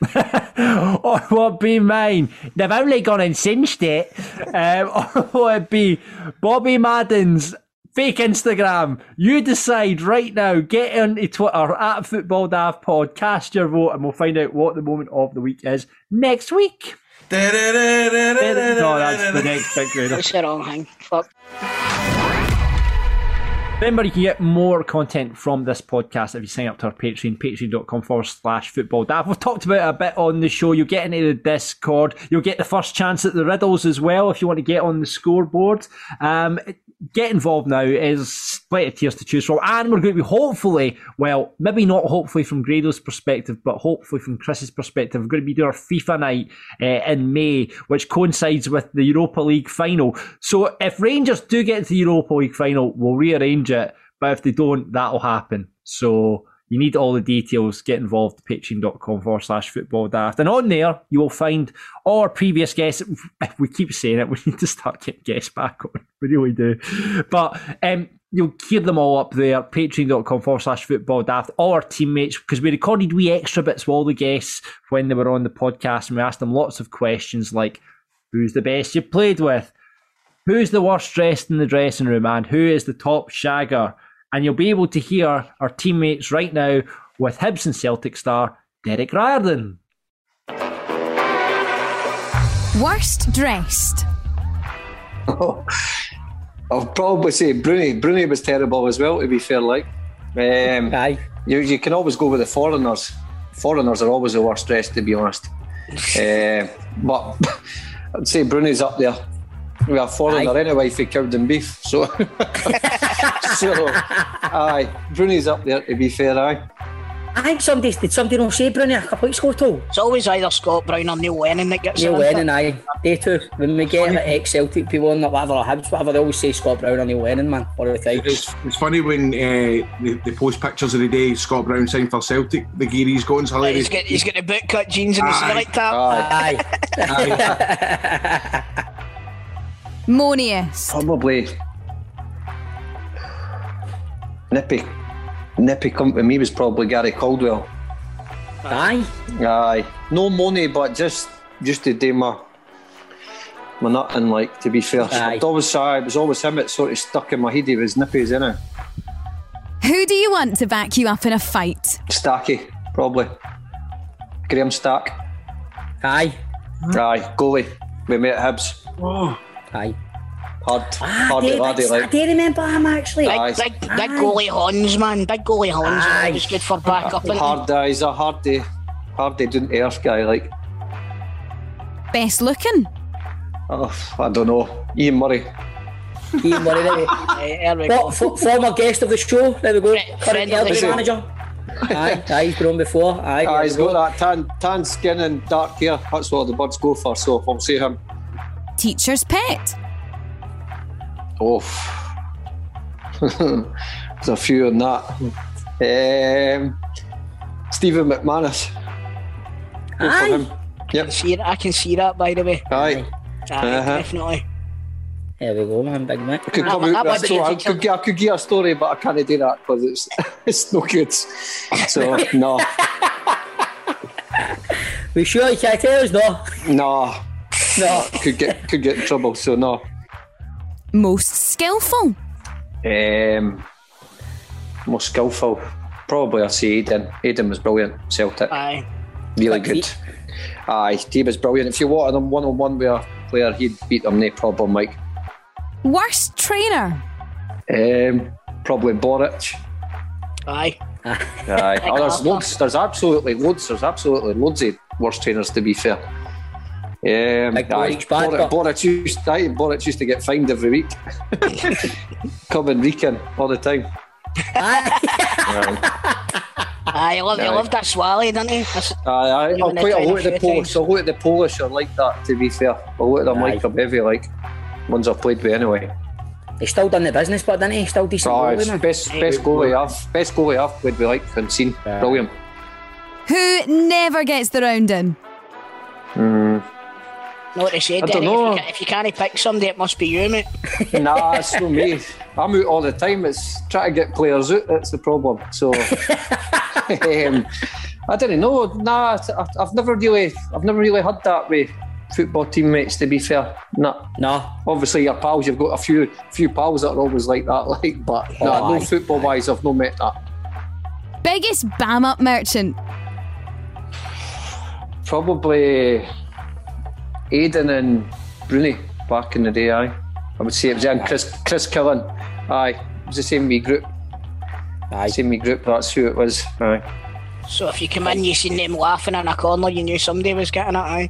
Or will it be mine? They've only gone and cinched it. Um, or will it be Bobby Madden's fake Instagram? You decide right now. Get onto Twitter at Football Daft Pod, cast your vote, and we'll find out what the moment of the week is next week. No, that's the next big Grado. That's the wrong thing. Fuck. Remember, you can get more content from this podcast if you sign up to our Patreon, patreon.com forward slash football daft. We've talked about it a bit on the show. You'll get into the Discord. You'll get the first chance at the riddles as well if you want to get on the scoreboard. Um, get involved now. There's plenty of tiers to choose from. And we're going to be hopefully, well, maybe not hopefully from Grado's perspective, but hopefully from Chris's perspective, we're going to be doing our FIFA night uh, in May, which coincides with the Europa League final. So if Rangers do get to the Europa League final, we'll rearrange it. But if they don't, that'll happen. So you need all the details. Get involved. Patreon.com forward slash football daft. And on there, you will find our previous guests. We keep saying it. We need to start getting guests back on. We really do. But um, you'll hear them all up there. Patreon.com forward slash football daft. Our teammates, because we recorded wee extra bits with all the guests when they were on the podcast. And we asked them lots of questions like, who's the best you played with? Who's the worst dressed in the dressing room? And who is the top shagger? And you'll be able to hear our teammates right now with Hibs and Celtic star Derek Riordan. Worst dressed. I'll probably say Bruni. Bruni was terrible as well, to be fair. Like, um, Aye. you, you can always go with the foreigners. Foreigners are always the worst dressed, to be honest. uh, but I'd say Bruni's up there. We have foreigner Aye. anyway for Cowden beef. So, so aye, Bruni's up there, to be fair. Aye. I think somebody did somebody not say Bruni a couple weeks ago too. It's always either Scott Brown or Neil Lennon that gets Neil it. isn't Lennon, it? aye. They too. When we get ex Celtic people on that whatever or Hibs, whatever, they always say Scott Brown or Neil Lennon, man, all the time. It's, it's funny when uh, they, they post pictures of the day Scott Brown signed for Celtic. The gear he's got is hilarious. He's got, he's got the boot cut jeans and the Aye. cigarette tap. Aye. Monius. Probably nippy. Nippy come to me was probably Gary Caldwell. Aye. Aye, no money, but just just to do my my nothing. Like to be fair, Aye. it always aye, it was always him. It sort of stuck in my head. He was nippy, isn't it? Who do you want to back you up in a fight? Stacky, probably. Graham Stack. Aye. Aye, goalie. We met at Hibs. Oh. Aye. Hard, Ah, hard Dave, laddie, I like. do remember him actually. Big, Aye. big, big goalie Hans, man. Big goalie Hans. Aye. He was good for back up. Hard, uh, he's a hard day, hard day doing earth guy. Like, Best looking? oh, I don't know. Ian Murray. Ian Murray, there we- There we go. fo- former guest of the show. There we go. Friend- Current friend of the show. manager. Aye, aye, he's been on before. Aye, Ah, he's got that tan, tan skin and dark hair. That's what the birds go for. So I'll say him. Teacher's pet. Oh, there's a few in that. Um, Stephen McManus. Go for Aye. him. Yep. See? I can see that, by the way. Aye. Aye, Uh-huh. definitely. There we go, man, big mate. I could That come one- out that with story. I could, gi- I could give a story, but I can't do that because it's it's no good. So no, We sure you can't tell us, no? no, No. could get could get in trouble. So no. Most skillful. Um, most skillful, probably I'd say Aiden. Aiden was brilliant. Celtic, Aye. really Quick good. feet. Aye, he was brilliant. If you wanted him one on one with a player, he'd beat them, no problem. Mike, Worst trainer. um, probably Boruc. Aye. Aye, oh, there's Arthur. loads. There's absolutely loads. There's absolutely loads of worst trainers. To be fair, um, Like aye, Boruc bad, Boruc, but- Boruc used, aye, Boruc used to get fined every week, coming reeking all the time. Aye, Aye, I love, I love that swally, didn't he? That's, aye, aye. Even the quite a lot of the Polish. times. A lot of the Polish are like that. To be fair, a lot of them like Aye. them heavy, like ones I've played with anyway. He's still done the business, but didn't he? Still decent Oh, goalie, it's man. best best goalie I've best goalie I've played with like and seen. Aye. Brilliant. Who never gets the round in. Mm. Know what they say, I don't know. If, you, if you can't pick somebody, it must be you, mate. nah, it's not me. I'm out all the time. It's trying to get players out. That's the problem. So, um, I don't know. Nah, I've, I've never really, I've never really had that with football teammates. To be fair, nah. No. Obviously, your pals. You've got a few, few pals that are always like that. Like, but nah, Oh, no football wise, I've not met that. Biggest bam up merchant. Probably Aiden and Bruni back in the day. Aye, I would say it was and Chris Chris Killen. Aye, it was the same wee group. Aye. Same wee group. That's who it was. Aye. So if you come in, you seen them laughing in a corner, you knew somebody was getting it, aye.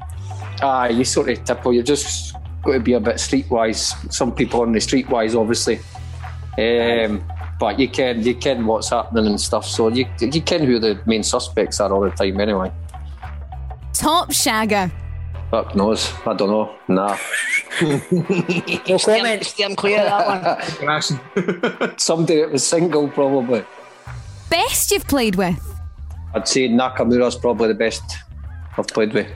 Aye, you sort of tipple. You just got to be a bit streetwise. Some people on the streetwise, obviously. Um, but you can you can what's happening and stuff. So you you can who the main suspects are all the time anyway. Top shagger. Fuck knows. I don't know. Nah. No comment. Steer clear of oh, that one. Somebody that was single probably. Best you've played with. I'd say Nakamura's probably the best I've played with.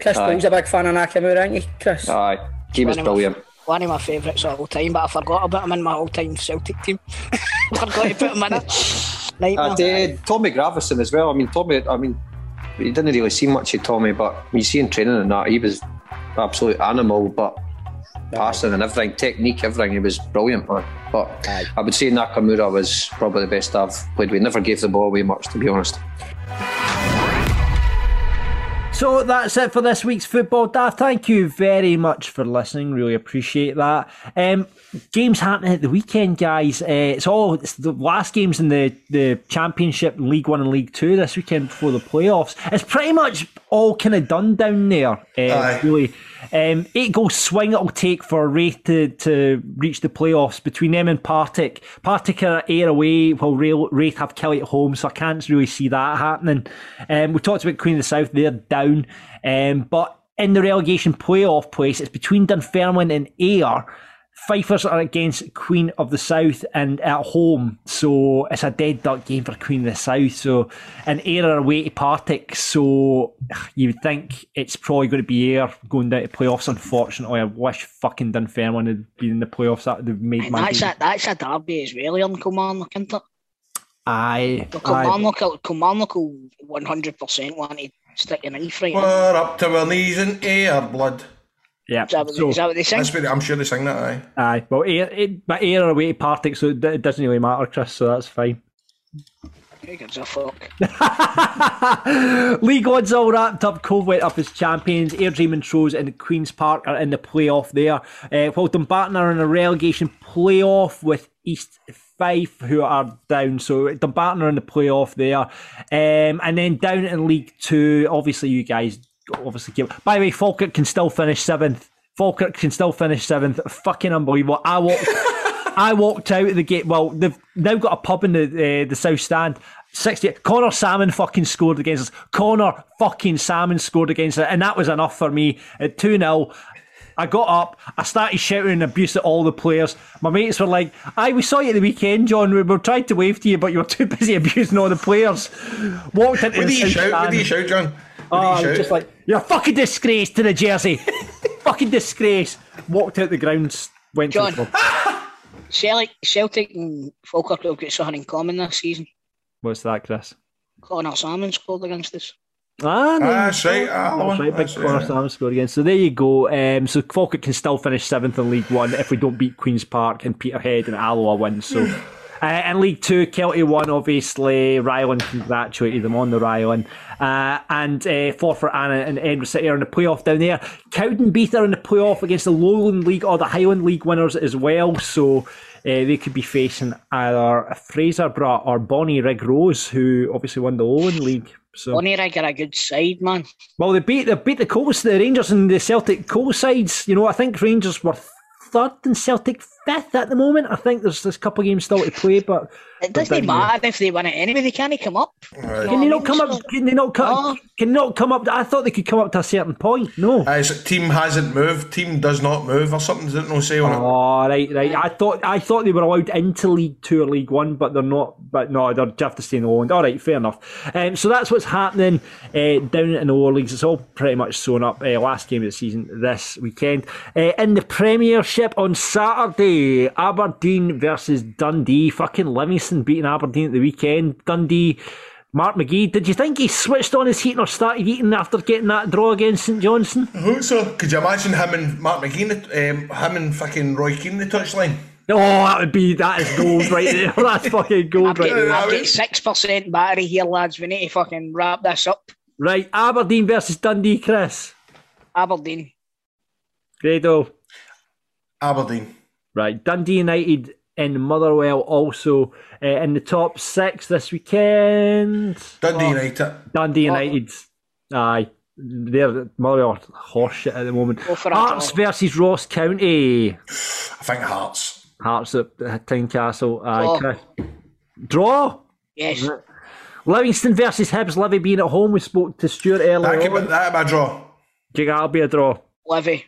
Chris Aye. Paul's a big fan of Nakamura, aren't you, Chris? Aye, he was One of my- brilliant. One of my favourites of all time, but I forgot about him in my all-time Celtic team. forgot to put him in it. Nightmare. I did Tommy Gravesen as well. I mean, Tommy. I mean, you didn't really see much of Tommy, but you see in training and that, he was absolute animal. But passing and everything, technique, everything, he was brilliant, man. But Aye. I would say Nakamura was probably the best I've played with. Never gave the ball away much, to be honest. So that's it for this week's football daft. Thank you very much for listening. Really appreciate that. Um, games happening at the weekend, guys. Uh, it's all it's the last games in the the championship, League One and League Two this weekend before the playoffs. It's pretty much all kind of done down there. Uh, Aye. really, um, eight goal swing it'll take for Raith to, to reach the playoffs between them and Partick. Partick are air away while Rail- Raith have Kelty at home, so I can't really see that happening. Um, we talked about Queen of the South, they're down. Um, but in the relegation playoff place, it's between Dunfermline and Ayr. Fifers are against Queen of the South and at home, so it's a dead duck game for Queen of the South. So, an Ayr are away to Partick, so you would think it's probably going to be Ayr going down to playoffs. Unfortunately, I wish fucking Dunfermline had been in the playoffs. That would have made And my that's game. a, that's a derby as well, on Kilmarnock, isn't it? Aye, Well, aye. Kilmarnock, will- Kilmarnock will 100% want to stick a knife right in. We're up to our knees in air, blood. Yeah. Is that, what- So- is that what they sing? That's what I'm sure they sing that, aye. Aye, well, Ayr, it, but Ayr are away to Partick, so it, it doesn't really matter, Chris. So that's fine. Who gives a fuck? League One's all wrapped up. Cove went up as champions. Airdrie Montrose and Queen's Park are in the playoff there. Uh, while Dumbarton are in a relegation playoff with East Fife, who are down. So Dumbarton are in the playoff there. Um, and then down in League Two, obviously you guys obviously give. By the way, Falkirk can still finish seventh. Falkirk can still finish seventh. Fucking unbelievable. I walked. I walked out of the gate. Well, they've now got a pub in the uh, the south stand. 60. Connor Salmon fucking scored against us. Connor fucking Salmon scored against us, and that was enough for me. At 2 0, I got up, I started shouting abuse at all the players. My mates were like, Aye, we saw you at the weekend, John. We were trying to wave to you, but you were too busy abusing all the players. Walked into What the you shout? What do you Stand. shout, John? Oh, I was just like, You're a fucking disgrace to the jersey. fucking disgrace. Walked out the grounds, went John. to the pub. Celtic, Celtic and Falkirk have got something in common this season. What's that, Chris? Connor Salmon scored against us. Ah, no, that's right. Ah, That's right. Big that's Connor right. Salmon scored again. So there you go. Um, so Falkirk can still finish seventh in League One if we don't beat Queens Park and Peterhead and Alloa win. So. Uh, in League Two, Kelty won, obviously. Rylan congratulated them on the Rylan. Uh, and uh, Forfeit Anna and Edinburgh City are in the playoff down there. Cowdenbeath are in the playoff against the Lowland League or the Highland League winners as well. So uh, they could be facing either Fraserburgh or Bonnyrigg Rose, who obviously won the Lowland League. So Bonnie Rig are a good side, man. well, they beat they beat the Colts, the Rangers and the Celtic Coast sides. You know, I think Rangers were third and Celtic fifth at the moment. I think there's a couple of games still to play, but It doesn't matter if they win it anyway. They can't come up. Can they not come up? Can they not come? Can not come up? I thought they could come up to a certain point. No. Uh, it's- team hasn't moved. Team does not move, or something. Didn't no say on it. Oh, right, right. I thought I thought they were allowed into League Two or League One, but they're not. But no, they have to stay in the Lowland. All right, fair enough. Um, so that's what's happening uh, down in the lower leagues. It's all pretty much sewn up. Uh, last game of the season this weekend uh, in the Premiership on Saturday. Aberdeen versus Dundee. Fucking Livingston beating Aberdeen at the weekend. Dundee. Mark McGhee, did you think he switched on his heating or started eating after getting that draw against St Johnstone? I hope so. Could you imagine him and Mark McGhee, um, him and fucking Roy Keane the touchline? Oh, that would be that is gold right there. That's fucking gold right there. I've got six percent battery here, lads. We need to fucking wrap this up. Right, Aberdeen versus Dundee, Chris. Aberdeen. Grado. Aberdeen. Right, Dundee United in Motherwell also uh, in the top six this weekend. Dundee Oh, United. Dundee United. Aye. They're Motherwell are horseshit at the moment. for a Hearts draw. versus Ross County. I think Hearts. Hearts at uh, Tynecastle. Aye, Draw. Draw. Yes. Livingston versus Hibs. Livy being at home. We spoke to Stuart earlier. That could be, that could be a draw. Do you think that'll be a draw? Levy.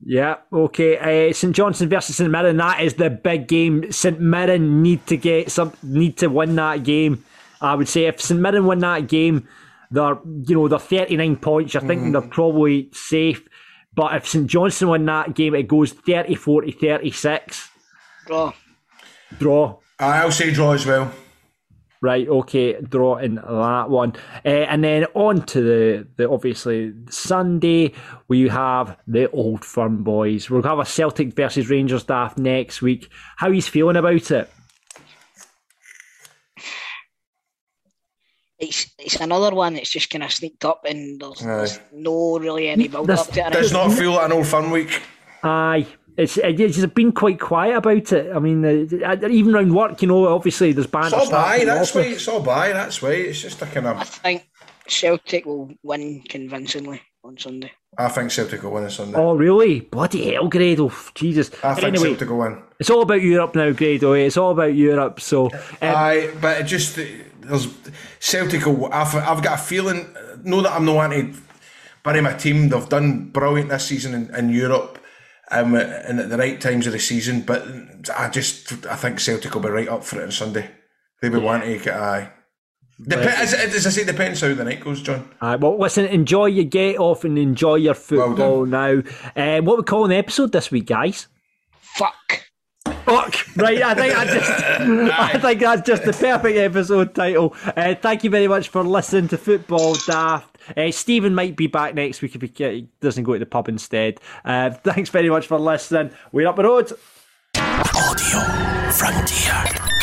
Yeah, okay. Uh, St Johnstone versus St Mirren. That is the big game. St Mirren need to get some, need to win that game. I would say if St Mirren win that game, they're you know they're thirty nine points. I think they're probably safe. But if St Johnstone win that game, it goes 34 to 36. Draw. Draw. I'll say draw as well. Right, okay, draw in that one. Uh, and then on to the, the obviously Sunday, we have the Old Firm boys. We'll have a Celtic versus Rangers staff next week. How he's feeling about it? It's it's another one that's just kind of sneaked up, and there's, there's no really any build There's- up to it. Does not feel like an old fun week. Aye. It's, it's been quite quiet about it. I mean, uh, even around work, you know, obviously there's banter. It's all by, that's off. why. It's all by, that's why. It's just a kind of. I think Celtic will win convincingly on Sunday. I think Celtic will win on Sunday. Oh, really? Bloody hell, Grado. Jesus. I think anyway, Celtic will win. it's all about Europe now, Grado. eh? It's all about Europe. So, um, Aye, but it just there's Celtic. Will, I've, I've got a feeling. Know that I'm not wanting to bury my team. They've done brilliant this season in, in Europe, um, and at the right times of the season. But I just I think Celtic will be right up for it on Sunday. They will want to get aye. Dep- as, as I say, depends how the night goes, John. Aye, well, listen, enjoy your get off and enjoy your football now. Uh, what we calling the episode this week, guys? Fuck. Fuck. Right, I think I just, I think that's just the perfect episode title. Uh, thank you very much for listening to Football Daft. Uh, Stephen might be back next week if he ca- doesn't go to the pub instead. Uh, thanks very much for listening. We're up the road. Audio Frontier.